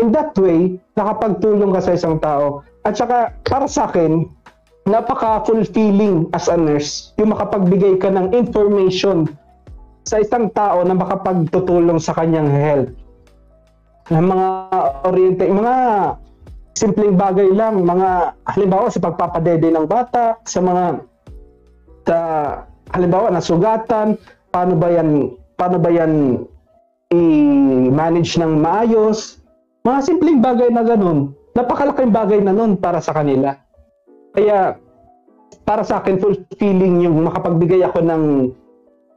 In that way, nakapagtulong ka sa isang tao. At saka, para sa akin, napaka-fulfilling as a nurse yung makapagbigay ka ng information sa isang tao na makapagtutulong sa kanyang health. Ng mga oriente, mga simpleng bagay lang, mga halimbawa sa pagpapadede ng bata, sa mga sa halimbawa nasugatan, paano ba yan paano ba yan i-manage ng maayos. Mga simpleng bagay na ganun. Napakalaking bagay na nun para sa kanila. Kaya, para sa akin, fulfilling yung makapagbigay ako ng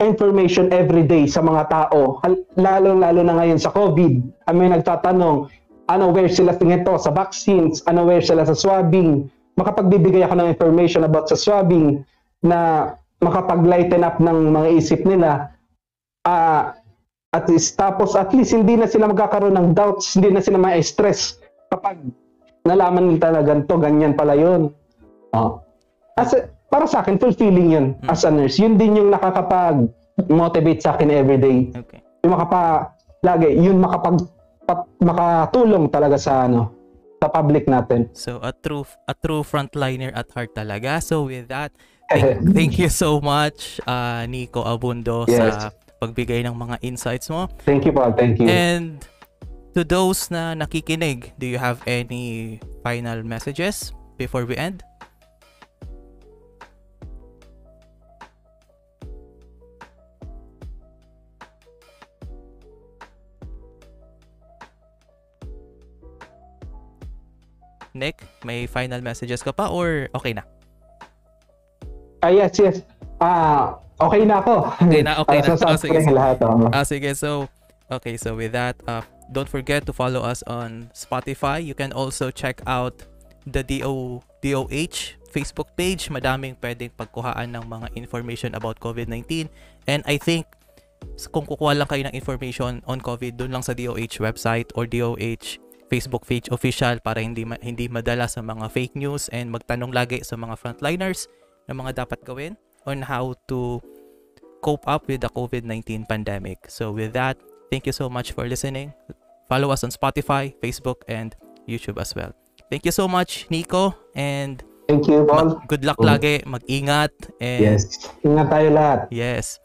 information every day sa mga tao. Lalo-lalo na ngayon sa COVID. May nagtatanong, ano where sila tingin to sa vaccines, ano where sila sa swabbing. Makapagbibigay ako ng information about sa swabbing na makapag-lighten up ng mga isip nila. Uh, at least, tapos at least hindi na sila magkakaroon ng doubts, hindi na sila ma-stress kapag nalaman nila na ganito, ganyan pala yun. Oh. As a, para sa akin, fulfilling yun hmm. as a nurse. Yun din yung nakakapag-motivate sa akin everyday. Okay. Yung makapa, lagi, yun makapag, pat, makatulong talaga sa ano, sa public natin. So, a true, a true frontliner at heart talaga. So, with that, thank, thank you so much, uh, Nico Abundo, yes. sa pagbigay ng mga insights mo. Thank you, Paul. Thank you. And to those na nakikinig, do you have any final messages before we end? Nick, may final messages ka pa or okay na? Ah, yes, yes. Ah, okay na ako. Okay na, okay na. Oh, sige, sige. lahat. Oh. Ah, sige. So, okay. So, with that, uh, don't forget to follow us on Spotify. You can also check out the DO, DOH Facebook page. Madaming pwedeng pagkuhaan ng mga information about COVID-19. And I think, kung kukuha lang kayo ng information on COVID, doon lang sa DOH website or DOH Facebook page official para hindi ma- hindi madala sa mga fake news and magtanong lagi sa mga frontliners ng mga dapat gawin on how to cope up with the COVID-19 pandemic. So with that, thank you so much for listening. Follow us on Spotify, Facebook, and YouTube as well. Thank you so much, Nico, and Thank you, Paul. good luck Oh. lagi, mag-ingat, and Yes. Ingat tayo lahat. yes.